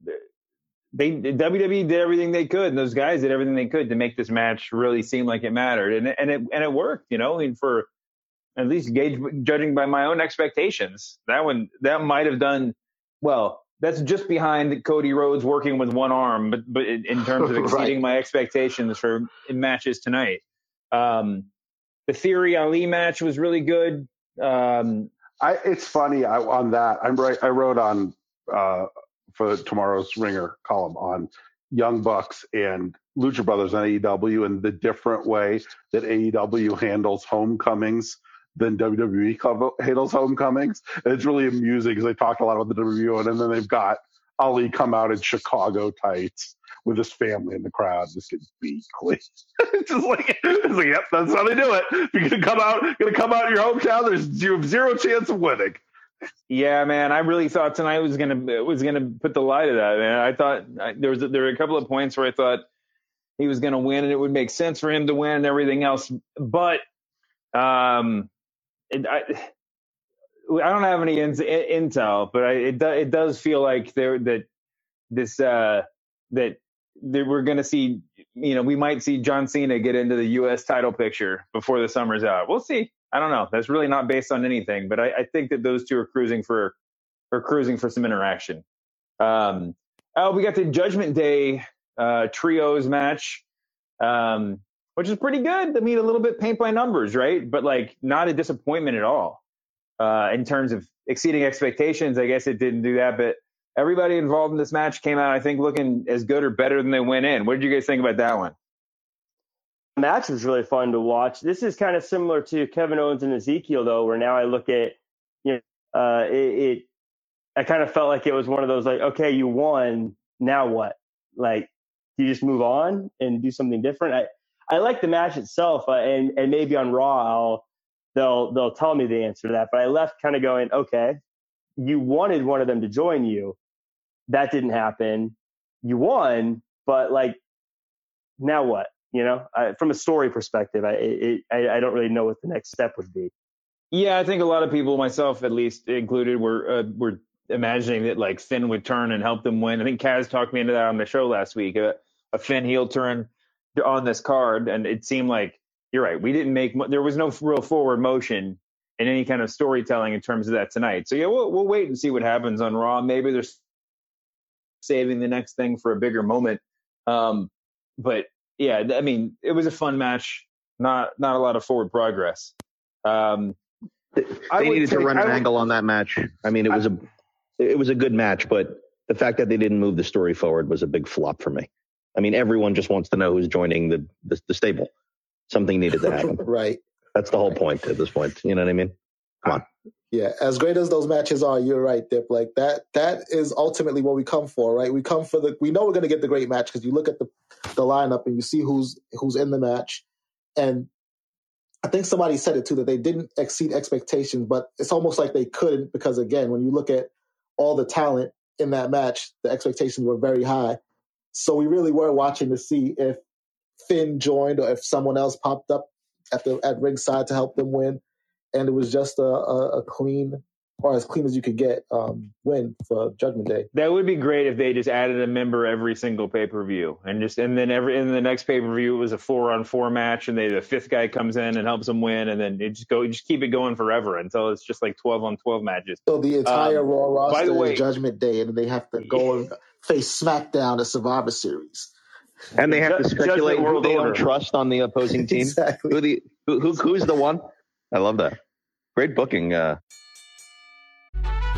they WWE did everything they could, and those guys did everything they could to make this match really seem like it mattered, and and it and it worked. You know, mean, for at least gauge, judging by my own expectations, that one that might have done well. That's just behind Cody Rhodes working with one arm, but but in, in terms of Right. exceeding my expectations for matches tonight. Um, the Theory Ali match was really good. Um, I, it's funny I, on that. I'm right. I wrote on uh, for tomorrow's Ringer column on Young Bucks and Lucha Brothers on AEW and the different way that AEW handles homecomings than WWE cover, handles homecomings. And it's really amusing because they talked a lot about the WWE and then they've got Ali come out in Chicago tights with his family in the crowd, just get beat it's just like it's like, yep, that's how they do it. If you're gonna come out, gonna come out in your hometown, there's you have zero chance of winning. Yeah, man, I really thought tonight was gonna was gonna put the lie to that. Man, I thought I, there was there were a couple of points where I thought he was gonna win and it would make sense for him to win and everything else. But um, I, I don't have any in, in, intel, but I, it do, it does feel like there that this uh, that that we're going to see. You know, we might see John Cena get into the U.S. title picture before the summer's out. We'll see. I don't know. That's really not based on anything, but I, I think that those two are cruising for are cruising for some interaction. Um, oh, we got the Judgment Day uh, trios match. Um, which is pretty good. I mean, a little bit paint by numbers, right? But like not a disappointment at all uh, in terms of exceeding expectations. I guess it didn't do that, but everybody involved in this match came out, I think, looking as good or better than they went in. What did you guys think about that one? The match was really fun to watch. This is kind of similar to Kevin Owens and Ezekiel, though, where now I look at, you know, uh, it, it I kind of felt like it was one of those like, okay, you won, now what? Like, you just move on and do something different? I, I like the match itself, uh, and and maybe on Raw, I'll they'll they'll tell me the answer to that. But I left kind of going, okay, you wanted one of them to join you, that didn't happen. You won, but like, now what? You know, I, from a story perspective, I, it, I I don't really know what the next step would be. Yeah, I think a lot of people, myself at least included, were uh, were imagining that like Finn would turn and help them win. I think Kaz talked me into that on the show last week. Uh, a Finn heel turn on this card, and it seemed like you're right. We didn't make there was no real forward motion in any kind of storytelling in terms of that tonight. So yeah, we'll we'll wait and see what happens on Raw. Maybe they're saving the next thing for a bigger moment. Um, but yeah, I mean, it was a fun match. Not not a lot of forward progress. Um, they needed to run an angle on that match. I mean, it was I, a it was a good match, but the fact that they didn't move the story forward was a big flop for me. I mean, everyone just wants to know who's joining the the, the stable. Something needed to happen. right. That's the whole point at this point. You know what I mean? Come on. Yeah, as great as those matches are, you're right, Dip. Like that, that is ultimately what we come for, right? We come for the. We know we're going to get the great match because you look at the the lineup and you see who's who's in the match, and I think somebody said it too that they didn't exceed expectations, but it's almost like they couldn't because again, when you look at all the talent in that match, the expectations were very high. So we really were watching to see if Finn joined or if someone else popped up at the at ringside to help them win. And it was just a, a, a clean or as clean as you could get um, win for Judgment Day. That would be great if they just added a member every single pay per view, and just and then every in the next pay per view it was a four on four match, and they the fifth guy comes in and helps them win, and then it just go just keep it going forever until it's just like twelve on twelve matches. So the entire um, Raw roster by the way, Judgment Day, and they have to go and face SmackDown at Survivor Series. And they have to speculate who they don't trust on the opposing team. exactly. Who the who, who, who's the one? I love that. Great booking. Uh...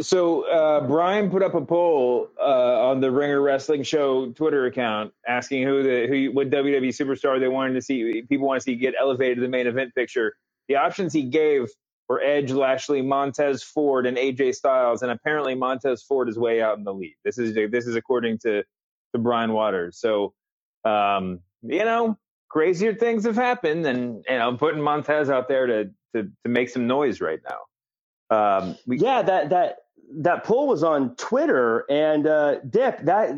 So uh, Brian put up a poll uh, on the Ringer Wrestling Show Twitter account asking who the who what WWE superstar they wanted to see people want to see get elevated to the main event picture. The options he gave were Edge, Lashley, Montez Ford, and AJ Styles, and apparently Montez Ford is way out in the lead. This is this is according to to Brian Waters. So um, you know, crazier things have happened, and and I'm putting Montez out there to to to make some noise right now. Um, we, yeah, that that that poll was on Twitter, and uh, Dip, that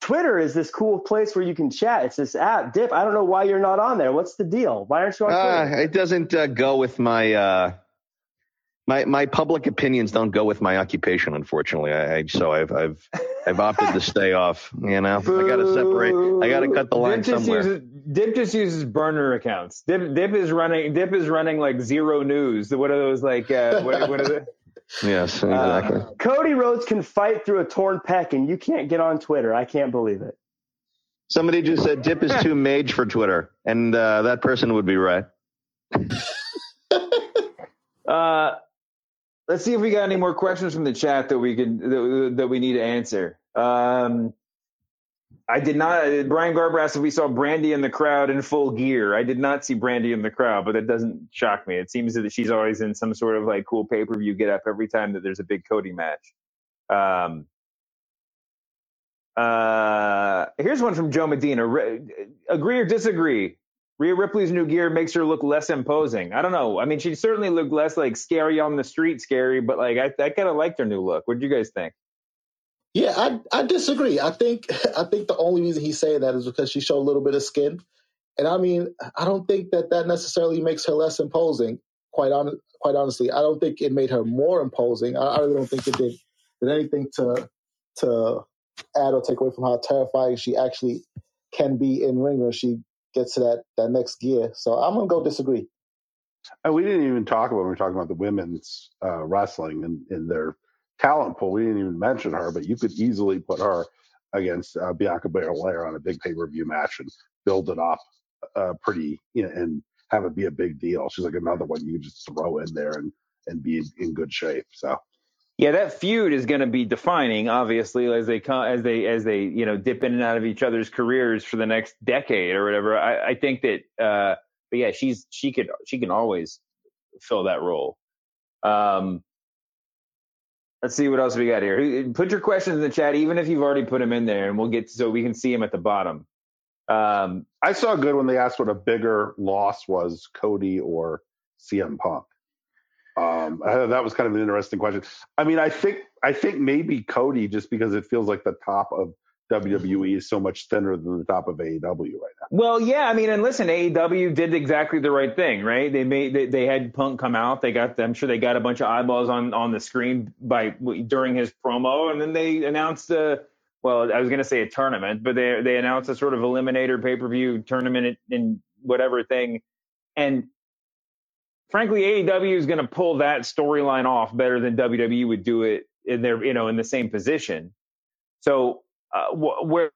Twitter is this cool place where you can chat. It's this app. Dip, I don't know why you're not on there. What's the deal? Why aren't you on Twitter? Uh, it doesn't uh, go with my uh, my my public opinions. Don't go with my occupation, unfortunately. I, I so I've I've I've opted to stay off. You know, Boo. I got to separate. I got to cut the line Dip somewhere. Uses, Dip just uses burner accounts. Dip Dip is running. Dip is running like zero news. What are those like? Uh, what, what are the Yes, exactly. Uh, Cody Rhodes can fight through a torn pec, and you can't get on Twitter. I can't believe it. Somebody just said Dip is too mage for Twitter, and uh, that person would be right. uh, Let's see if we got any more questions from the chat that we can that, that we need to answer. Um, I did not. Brian Garber asked if we saw Brandi in the crowd in full gear. I did not see Brandi in the crowd, but that doesn't shock me. It seems that she's always in some sort of like cool pay per view get up every time that there's a big Cody match. Um, uh, here's one from Joe Medina. Re- agree or disagree? Rhea Ripley's new gear makes her look less imposing. I don't know. I mean, she certainly looked less like scary on the street, scary, but like I, I kind of liked her new look. What do you guys think? Yeah, I I disagree. I think I think the only reason he's saying that is because she showed a little bit of skin, and I mean I don't think that that necessarily makes her less imposing. Quite on quite honestly, I don't think it made her more imposing. I, I really don't think it did did anything to to add or take away from how terrifying she actually can be in ring when she gets to that that next gear. So I'm gonna go disagree. And we didn't even talk about when we were talking about the women's uh, wrestling and, and their talent pool. We didn't even mention her, but you could easily put her against uh, Bianca Belair on a big pay per view match and build it up uh, pretty you know, and have it be a big deal. She's like another one you just throw in there and and be in, in good shape. So. Yeah, that feud is going to be defining, obviously, as they come, as they as they you know dip in and out of each other's careers for the next decade or whatever. I, I think that, uh, but yeah, she's she could she can always fill that role. Um, let's see what else we got here. Put your questions in the chat, even if you've already put them in there, and we'll get so we can see them at the bottom. Um, I saw a good when they asked what a bigger loss was, Cody or CM Punk. Um, that was kind of an interesting question. I mean, I think I think maybe Cody just because it feels like the top of WWE is so much thinner than the top of AEW right now. Well, yeah, I mean, and listen, AEW did exactly the right thing, right? They made they, they had Punk come out. They got I'm sure they got a bunch of eyeballs on on the screen by during his promo, and then they announced a well, I was going to say a tournament, but they they announced a sort of eliminator pay per view tournament in whatever thing, and frankly, AEW is going to pull that storyline off better than WWE would do it in their, you know, in the same position. So, uh, where,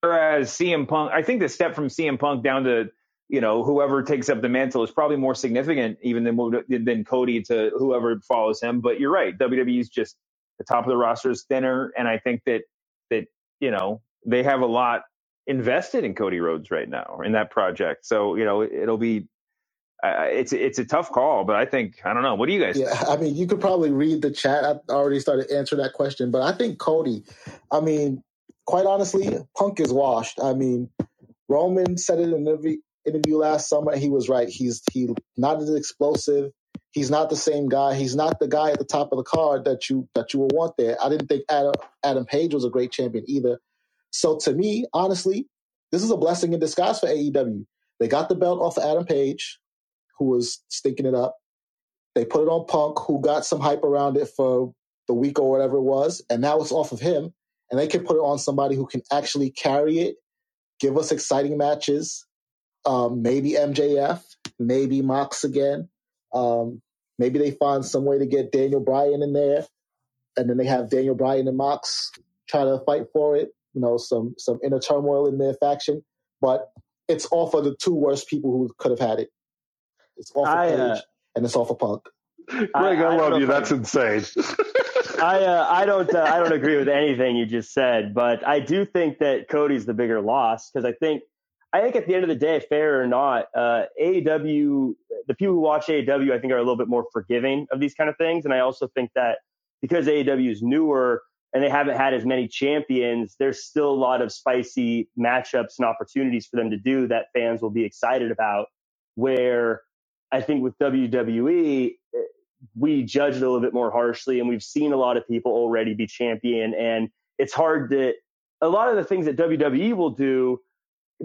whereas CM Punk, I think the step from CM Punk down to, you know, whoever takes up the mantle is probably more significant even than than Cody to whoever follows him. But you're right, WWE is just the top of the roster is thinner, and I think that that you know they have a lot invested in Cody Rhodes right now in that project. So you know it'll be uh, it's it's a tough call, but I think I don't know. What do you guys? Yeah, think? I mean, you could probably read the chat. I already started answering that question, but I think Cody. I mean, quite honestly, Punk is washed. I mean, Roman said it in an interview, interview last summer. He was right. He's he not as explosive. He's not the same guy. He's not the guy at the top of the card that you that you will want there. I didn't think Adam Adam Page was a great champion either. So to me, honestly, this is a blessing in disguise for AEW. They got the belt off of Adam Page who was stinking it up. They put it on Punk, who got some hype around it for the week or whatever it was, and now it's off of him. And they can put it on somebody who can actually carry it, give us exciting matches. Um, maybe MJF, maybe Mox again. Um, maybe they find some way to get Daniel Bryan in there, and then they have Daniel Bryan and Mox try to fight for it. You know, some some inner turmoil in their faction, but it's all for the two worst people who could have had it. It's off I, Page uh, and it's off of Punk. Greg, I, I, I love you. That's insane. I uh, I don't uh, I don't agree with anything you just said, but I do think that Cody's the bigger loss because I think I think at the end of the day, fair or not, uh, AEW the people who watch AEW I think are a little bit more forgiving of these kind of things, and I also think that because AEW is newer and they haven't had as many champions, there's still a lot of spicy matchups and opportunities for them to do that fans will be excited about. Where I think with WWE, we judge it a little bit more harshly, and we've seen a lot of people already be champion, and it's hard to. A lot of the things that WWE will do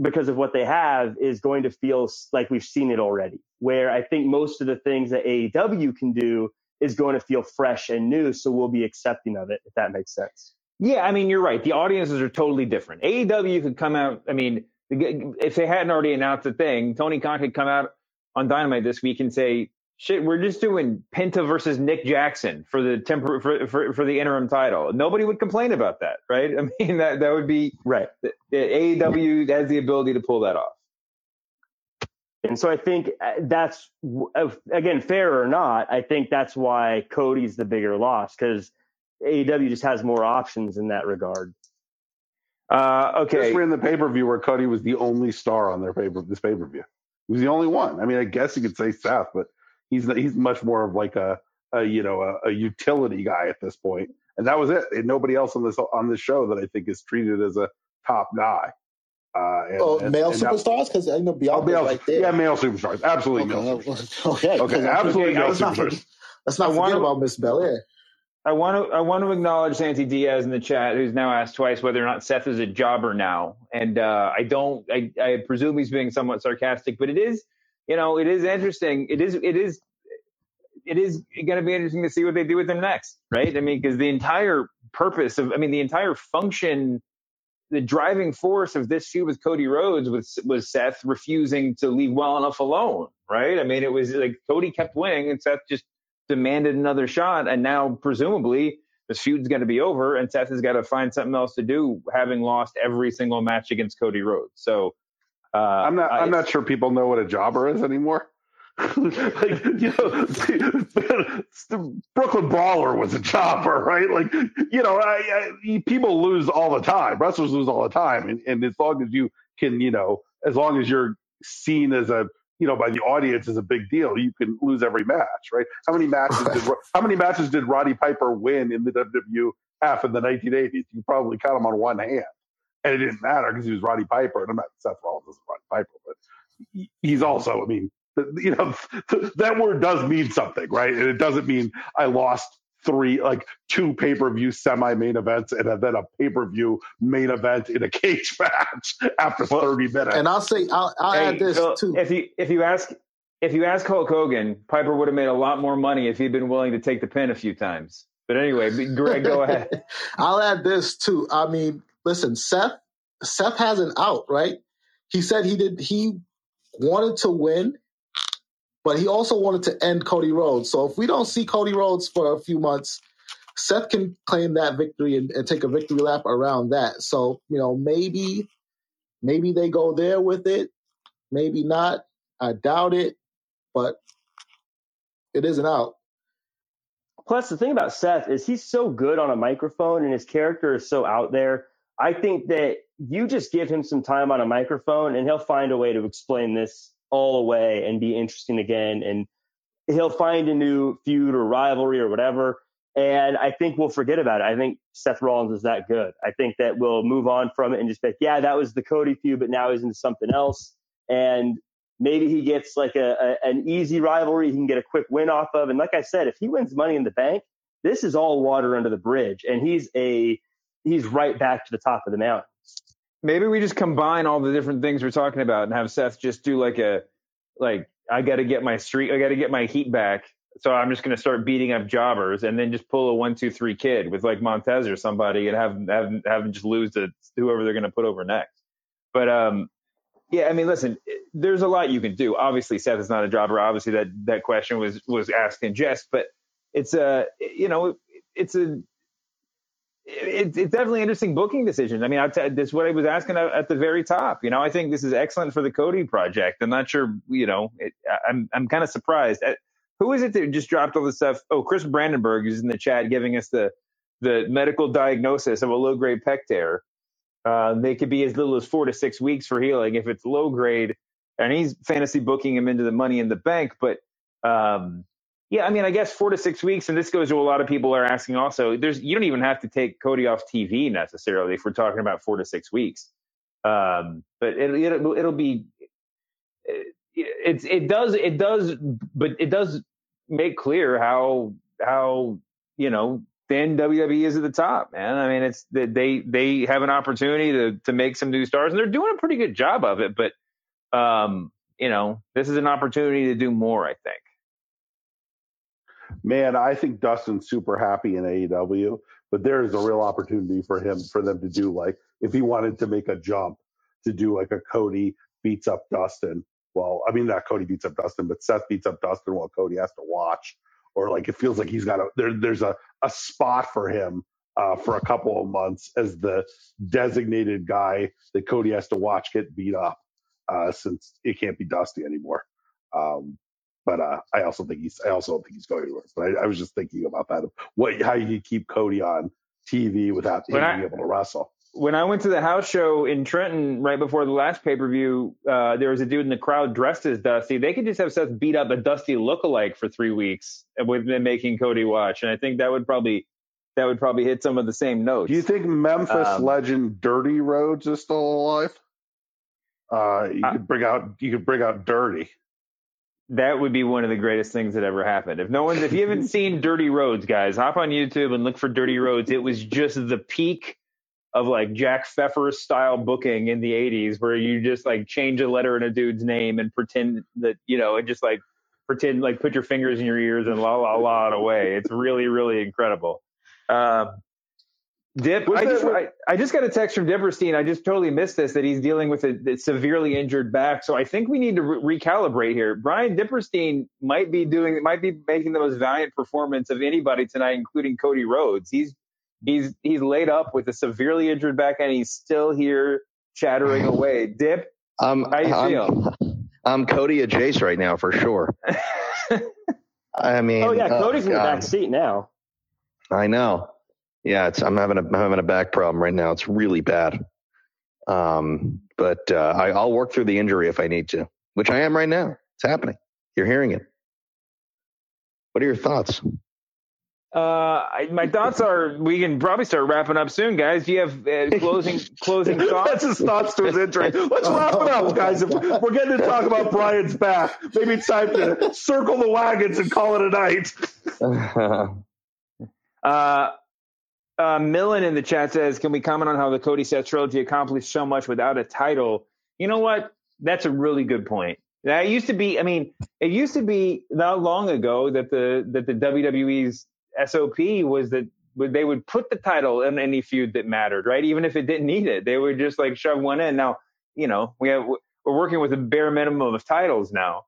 because of what they have is going to feel like we've seen it already. Where I think most of the things that AEW can do is going to feel fresh and new, so we'll be accepting of it if that makes sense. Yeah, I mean you're right. The audiences are totally different. AEW could come out. I mean, if they hadn't already announced the thing, Tony Khan could come out on Dynamite this week and say, "Shit, we're just doing Penta versus Nick Jackson for the tempor- for, for, for the interim title." Nobody would complain about that, right? I mean, that that would be right. The, the AEW has the ability to pull that off. And so I think uh, that's again fair or not. I think that's why Cody's the bigger loss because AEW just has more options in that regard. Uh, okay, just ran the pay per view where Cody was the only star on their paper this pay per view. He was the only one. I mean, I guess you could say Seth, but he's he's much more of like a, a you know a, a utility guy at this point. point, and that was it. And nobody else on this on this show that I think is treated as a top guy. Uh, and, oh, and, male and superstars because I know Bianca's male, right there. Yeah, male superstars, absolutely okay. male. Superstars. Okay, okay, absolutely male superstars. Not, let's not forget about Miss Belair. I want to I want to acknowledge Santi Diaz in the chat, who's now asked twice whether or not Seth is a jobber now, and uh, I don't. I, I presume he's being somewhat sarcastic, but it is, you know, it is interesting. It is it is it is going to be interesting to see what they do with him next, right? I mean, because the entire purpose of, I mean, the entire function the driving force of this feud with Cody Rhodes was was Seth refusing to leave well enough alone, right? I mean, it was like Cody kept winning and Seth just demanded another shot, and now presumably this feud's going to be over, and Seth has got to find something else to do, having lost every single match against Cody Rhodes. So uh, I'm not I'm not sure people know what a jobber is anymore. like you know, Brooklyn Brawler was a jobber, right? Like you know, I, I, people lose all the time. Wrestlers lose all the time, and, and as long as you can, you know, as long as you're seen as a you know by the audience is a big deal, you can lose every match, right? How many matches did how many matches did Roddy Piper win in the WWF in the 1980s? You probably count them on one hand, and it didn't matter because he was Roddy Piper, and I'm not Seth Rollins is Roddy Piper, but he's also, I mean, you know, that word does mean something, right? And it doesn't mean I lost three, like two pay per view semi main events and then a pay per view main event in a cage match after well, 30 minutes. And I'll say, I'll, I'll hey, add this too. If you, if you ask, if you ask Hulk Hogan, Piper would have made a lot more money if he'd been willing to take the pin a few times. But anyway, Greg, go ahead. I'll add this too. I mean, listen, Seth, Seth has an out, right? He said he did, he wanted to win but he also wanted to end Cody Rhodes. So if we don't see Cody Rhodes for a few months, Seth can claim that victory and, and take a victory lap around that. So, you know, maybe maybe they go there with it, maybe not. I doubt it, but it isn't out. Plus, the thing about Seth is he's so good on a microphone and his character is so out there. I think that you just give him some time on a microphone and he'll find a way to explain this all away and be interesting again. And he'll find a new feud or rivalry or whatever. And I think we'll forget about it. I think Seth Rollins is that good. I think that we'll move on from it and just be like, yeah, that was the Cody feud, but now he's into something else. And maybe he gets like a, a, an easy rivalry he can get a quick win off of. And like I said, if he wins Money in the Bank, this is all water under the bridge, and he's a he's right back to the top of the mountain maybe we just combine all the different things we're talking about and have Seth just do like a like I got to get my street, I got to get my heat back. So I'm just going to start beating up jobbers and then just pull a one, two, three kid with like Montez or somebody and have have have them just lose to whoever they're going to put over next. But um, yeah, I mean, listen, there's a lot you can do. Obviously, Seth is not a jobber. Obviously, that that question was was asked in jest, but it's a you know it's a it's, it's definitely interesting booking decision. I mean, I t- this is what I was asking at, the very top. You know, I think this is excellent for the Cody project. I'm not sure, you know, it, I'm I'm kind of surprised. Uh, who is it that just dropped all this stuff? Oh, Chris Brandenburg is in the chat giving us the the medical diagnosis of a low grade pec tear. Uh, they could be as little as four to six weeks for healing if it's low grade, and he's fantasy booking him into the money in the bank. But um, yeah, I mean, I guess four to six weeks, and this goes to a lot of people are asking also. There's you don't even have to take Cody off TV necessarily if we're talking about four to six weeks. Um, but it, it, it'll be it, it it does it does but it does make clear how how you know thin WWE is at the top, man. I mean, it's they they have an opportunity to to make some new stars, and they're doing a pretty good job of it. But um, you know, this is an opportunity to do more. I think man, I think Dustin's super happy in AEW, but there is a real opportunity for him for them to do like if he wanted to make a jump to do like a Cody beats up Dustin. Well, I mean not Cody beats up Dustin, but Seth beats up Dustin while Cody has to watch, or like it feels like he's got a there. There's a a spot for him uh, for a couple of months as the designated guy that Cody has to watch get beat up. uh, since it can't be Dusty anymore. Um, but uh, I also think he's I also don't think he's going anywhere. But I, I was just thinking about that of what how you keep Cody on TV without him I- being able to wrestle. when I went to the house show in Trenton right before the last pay per view, uh, there was a dude in the crowd dressed as Dusty. They could just have Seth beat up a Dusty lookalike for three weeks with them making Cody watch, and I think that would probably that would probably hit some of the same notes. Do you think Memphis Um, legend Dirty Rhodes is still alive? Uh, you I- could bring out you could bring out Dirty. That would be one of the greatest things that ever happened. If no one's, if you haven't seen Dirty Rhodes, guys, hop on YouTube and look for Dirty Rhodes. It was just the peak of like Jack Pfefer style booking in the '80s, where you just like change a letter in a dude's name and pretend that you know, and just like pretend like put your fingers in your ears and la la la it away. It's really, really incredible. Um, Dip, I just, I, I just got a text from Diperstein. I just totally missed this that he's dealing with a, a severely injured back. So I think we need to re- recalibrate here. Bryan Diperstein might be doing, might be making the most valiant performance of anybody tonight, including Cody Rhodes. He's he's he's laid up with a severely injured back, and he's still here chattering away. Dip, I'm, How you I'm, feel? I'm Cody a Jace right now for sure. I mean, Oh yeah, oh, Cody's in the God. back seat now. I know. Yeah, it's I'm having a I'm having a back problem right now. It's really bad. Um, but uh, I, I'll work through the injury if I need to, which I am right now. It's happening. You're hearing it. What are your thoughts? Uh, I, my thoughts are we can probably start wrapping up soon, guys. Do you have uh, closing closing That's thoughts? his thoughts to his injury. Let's wrap it up, guys. If we're getting to talk about Bryan's back, maybe it's time to circle the wagons and call it a night. Uh, uh, Millen in the chat says, "Can we comment on how the Cody Seth trilogy accomplished so much without a title?" You know what? That's a really good point. That used to be. I mean, it used to be not long ago that the that the WWE's SOP was that they would put the title in any feud that mattered, right? Even if it didn't need it, they would just like shove one in. Now, you know, we have we're working with a bare minimum of titles now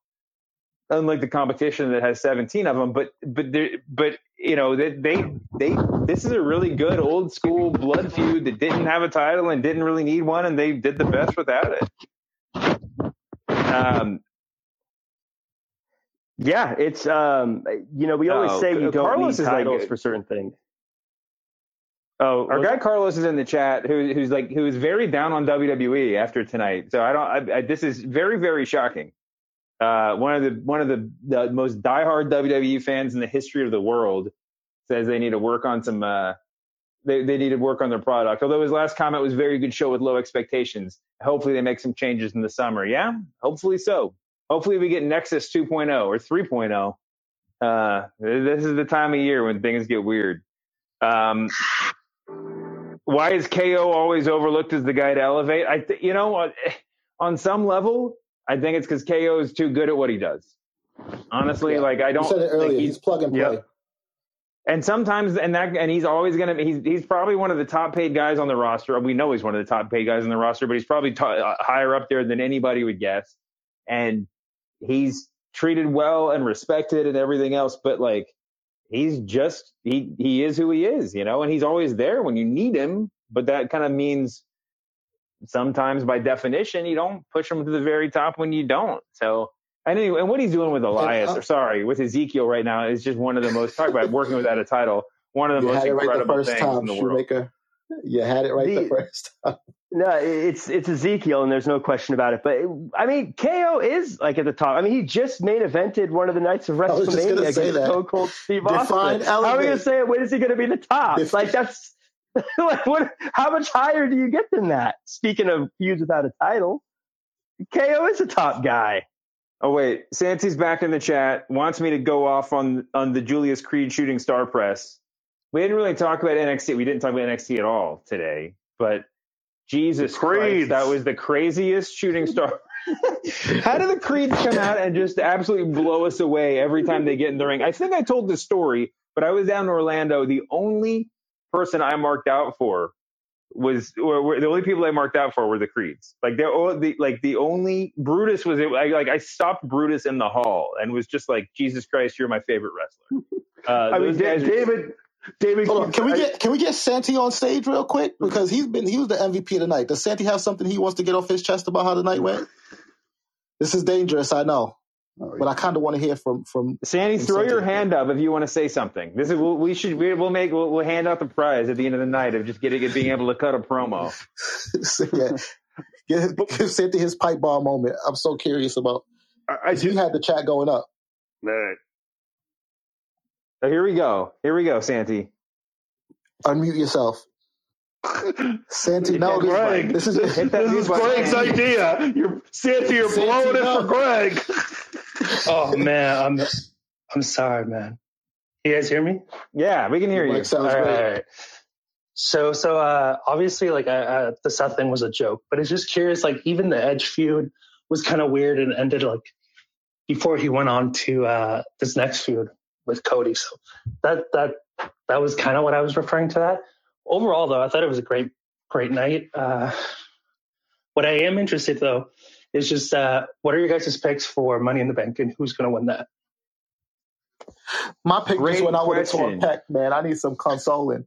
unlike the competition that has 17 of them but but but you know they, they they this is a really good old school blood feud that didn't have a title and didn't really need one and they did the best without it. Um Yeah, it's um, you know, we always Oh, say you don't Carlos need is like- titles for certain things. Oh, our guy Carlos is in the chat who, who's like who's very down on WWE after tonight so I don't I, I, this is very very shocking uh, one of the one of the, the most diehard WWE fans in the history of the world says they need to work on some uh, they they need to work on their product. Although his last comment was very good show with low expectations. Hopefully they make some changes in the summer. Yeah, hopefully so. Hopefully we get Nexus 2.0 or 3.0. Uh, this is the time of year when things get weird. Um, why is KO always overlooked as the guy to elevate? I th- you know on, on some level I think it's because KO is too good at what he does. Honestly, Yeah. like I don't said it think earlier. he's He's plug and play. Yep. and sometimes, and that, and he's always gonna. He's he's probably one of the top paid guys on the roster. We know he's one of the top paid guys on the roster, but he's probably t- uh, higher up there than anybody would guess. And he's treated well and respected and everything else. But like, he's just he he is who he is, you know. And he's always there when you need him. But that kind of means sometimes, by definition, you don't push him to the very top when you don't. So. And anyway, and what he's doing with Elias, uh, or sorry, with Ezekiel right now is just one of the most talk about working without a title, one of the You most it right the incredible first things time, in the world. Shoemaker. You had it right the, The- first time. No, it's it's Ezekiel, and there's no question about it. But I mean, KO is like at the top. I mean, he just main evented one of the nights of was just gonna WrestleMania against. Stone Cold Steve Define Austin. How are we gonna say it? When is he gonna be the top? Def- like that's like what? How much higher do you get than that? Speaking of feuds without a title, KO is a top guy. Oh wait, Santi's back in the chat. Wants me to go off on on the Julius Creed shooting star press. We didn't really talk about NXT. We didn't talk about NXT at all today. But Jesus The Christ, that was the craziest shooting star. How do the Creeds come out and just absolutely blow us away every time they get in the ring? I think I told this story, but I was down in Orlando. The only person I marked out for was or, were- the only people I marked out for were the Creeds. Like they're all the like the only Brutus was I, like I stopped Brutus in the hall and was just like Jesus Christ, you're my favorite wrestler. Uh, I mean, those Da- guys David, David, Hold on, can we get can we get Santi on stage real quick because he's been he was the MVP of the night. Does Santi have something he wants to get off his chest about how the night went? This is dangerous, I know, Oh, but I kind of want to hear from from Santi, from throw Santi. your hand up if you want to say something. This is we'll, we should we, we'll make we'll, we'll hand out the prize at the end of the night of just getting it being able to cut a promo. yeah. Give, give Santi his pipe bomb moment. I'm so curious about. I, I He had the chat going up. Right. So here we go. Here we go, Santi. Unmute yourself. Santi, no, this, Greg, this is this, this is mute. Greg's idea. You're Santi, you're Santi, blowing it for Greg. Oh man, I'm I'm sorry, man. You guys hear me? Yeah, we can hear you. mic sounds all right, all right. So so uh, obviously like uh, uh, the Seth thing was a joke, but it's just curious. Like even the Edge feud was kind of weird and ended like before he went on to uh, this next feud with Cody. So that that that was kind of what I was referring to. That overall though, I thought it was a great great night. Uh, what I am interested though is just uh, what are your guys' picks for Money in the Bank and who's going to win that? My pick Great just went out with a question. torn pec, man. I need some consoling.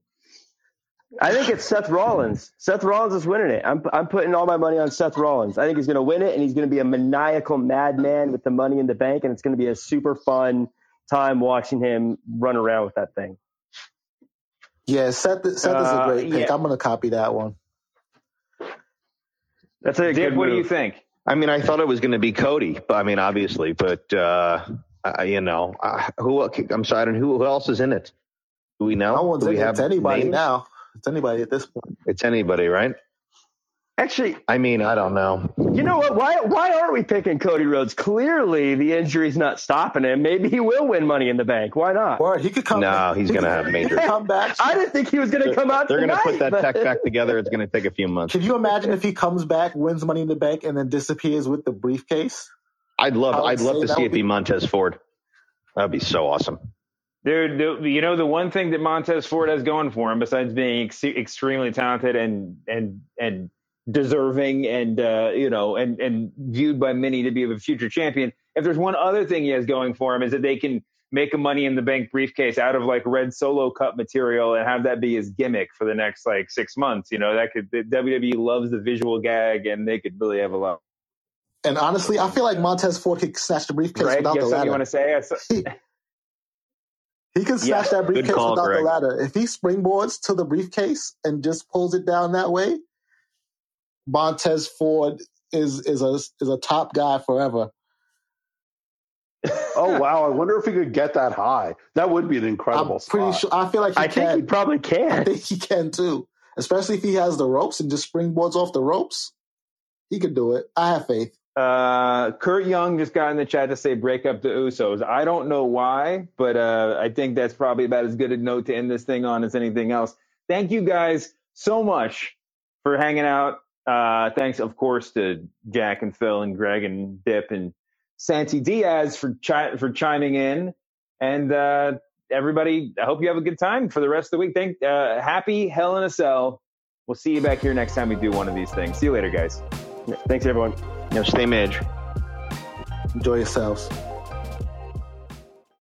I think it's Seth Rollins. Seth Rollins is winning it. I'm I'm putting all my money on Seth Rollins. I think he's going to win it, and he's going to be a maniacal madman with the money in the bank, and it's going to be a super fun time watching him run around with that thing. Yeah, Seth, Seth is a Uh, great pick. yeah. I'm gonna copy that one. That's a Dip, good what do you think? I mean, I thought it was going to be Cody, but I mean, obviously, but uh, I, you know, uh, who? I'm sorry, I don't- who, who else is in it? Do we know? No one's Do we in it. have It's anybody names? now. It's anybody at this point. It's anybody, right? Actually, I mean, I don't know. you know what? Why why aren't we picking Cody Rhodes? Clearly, the injury's not stopping him. Maybe he will win Money in the Bank. Why not? Or he could come. No, he's going to have major. come back. I didn't think he was going to come out. They're going to put that but- pec back together. It's going to take a few months. Can you imagine if he comes back, wins Money in the Bank, and then disappears with the briefcase? I'd love, I'd love to see would it be be. Montez Ford. That'd be so awesome. Dude, you know the one thing that Montez Ford has going for him, besides being ex- extremely talented and and and deserving, and uh, you know, and and viewed by many to be of a future champion. If there's one other thing he has going for him, is that they can make a Money in the Bank briefcase out of like red Solo Cup material and have that be his gimmick for the next like six months. You know, that could the WWE loves the visual gag, and they could really have a lot. And honestly, I feel like Montez Ford could snatch the briefcase Greg, without the something you want to say? He, he can snatch Yeah, that briefcase call, without Greg. the ladder. If he springboards to the briefcase and just pulls it down that way, Montez Ford is is a is a top guy forever. Oh wow! I wonder if he could get that high. That would be an incredible. I'm pretty spot. sure. I feel like he I can. think he probably can. I think he can too, especially if he has the ropes and just springboards off the ropes. He could do it. I have faith. Uh, Kurt Young just got in the chat to say break up the Usos. I don't know why, but uh, I think that's probably about as good a note to end this thing on as anything else. Thank you guys so much for hanging out. Uh, thanks, of course, to Jack and Phil and Greg and Dip and Santi Diaz for chi- for chiming in. And uh, everybody, I hope you have a good time for the rest of the week. Thank, uh, happy Hell in a Cell. We'll see you back here next time we do one of these things. See you later, guys. Thanks, everyone. You know, stay mage. Enjoy yourselves.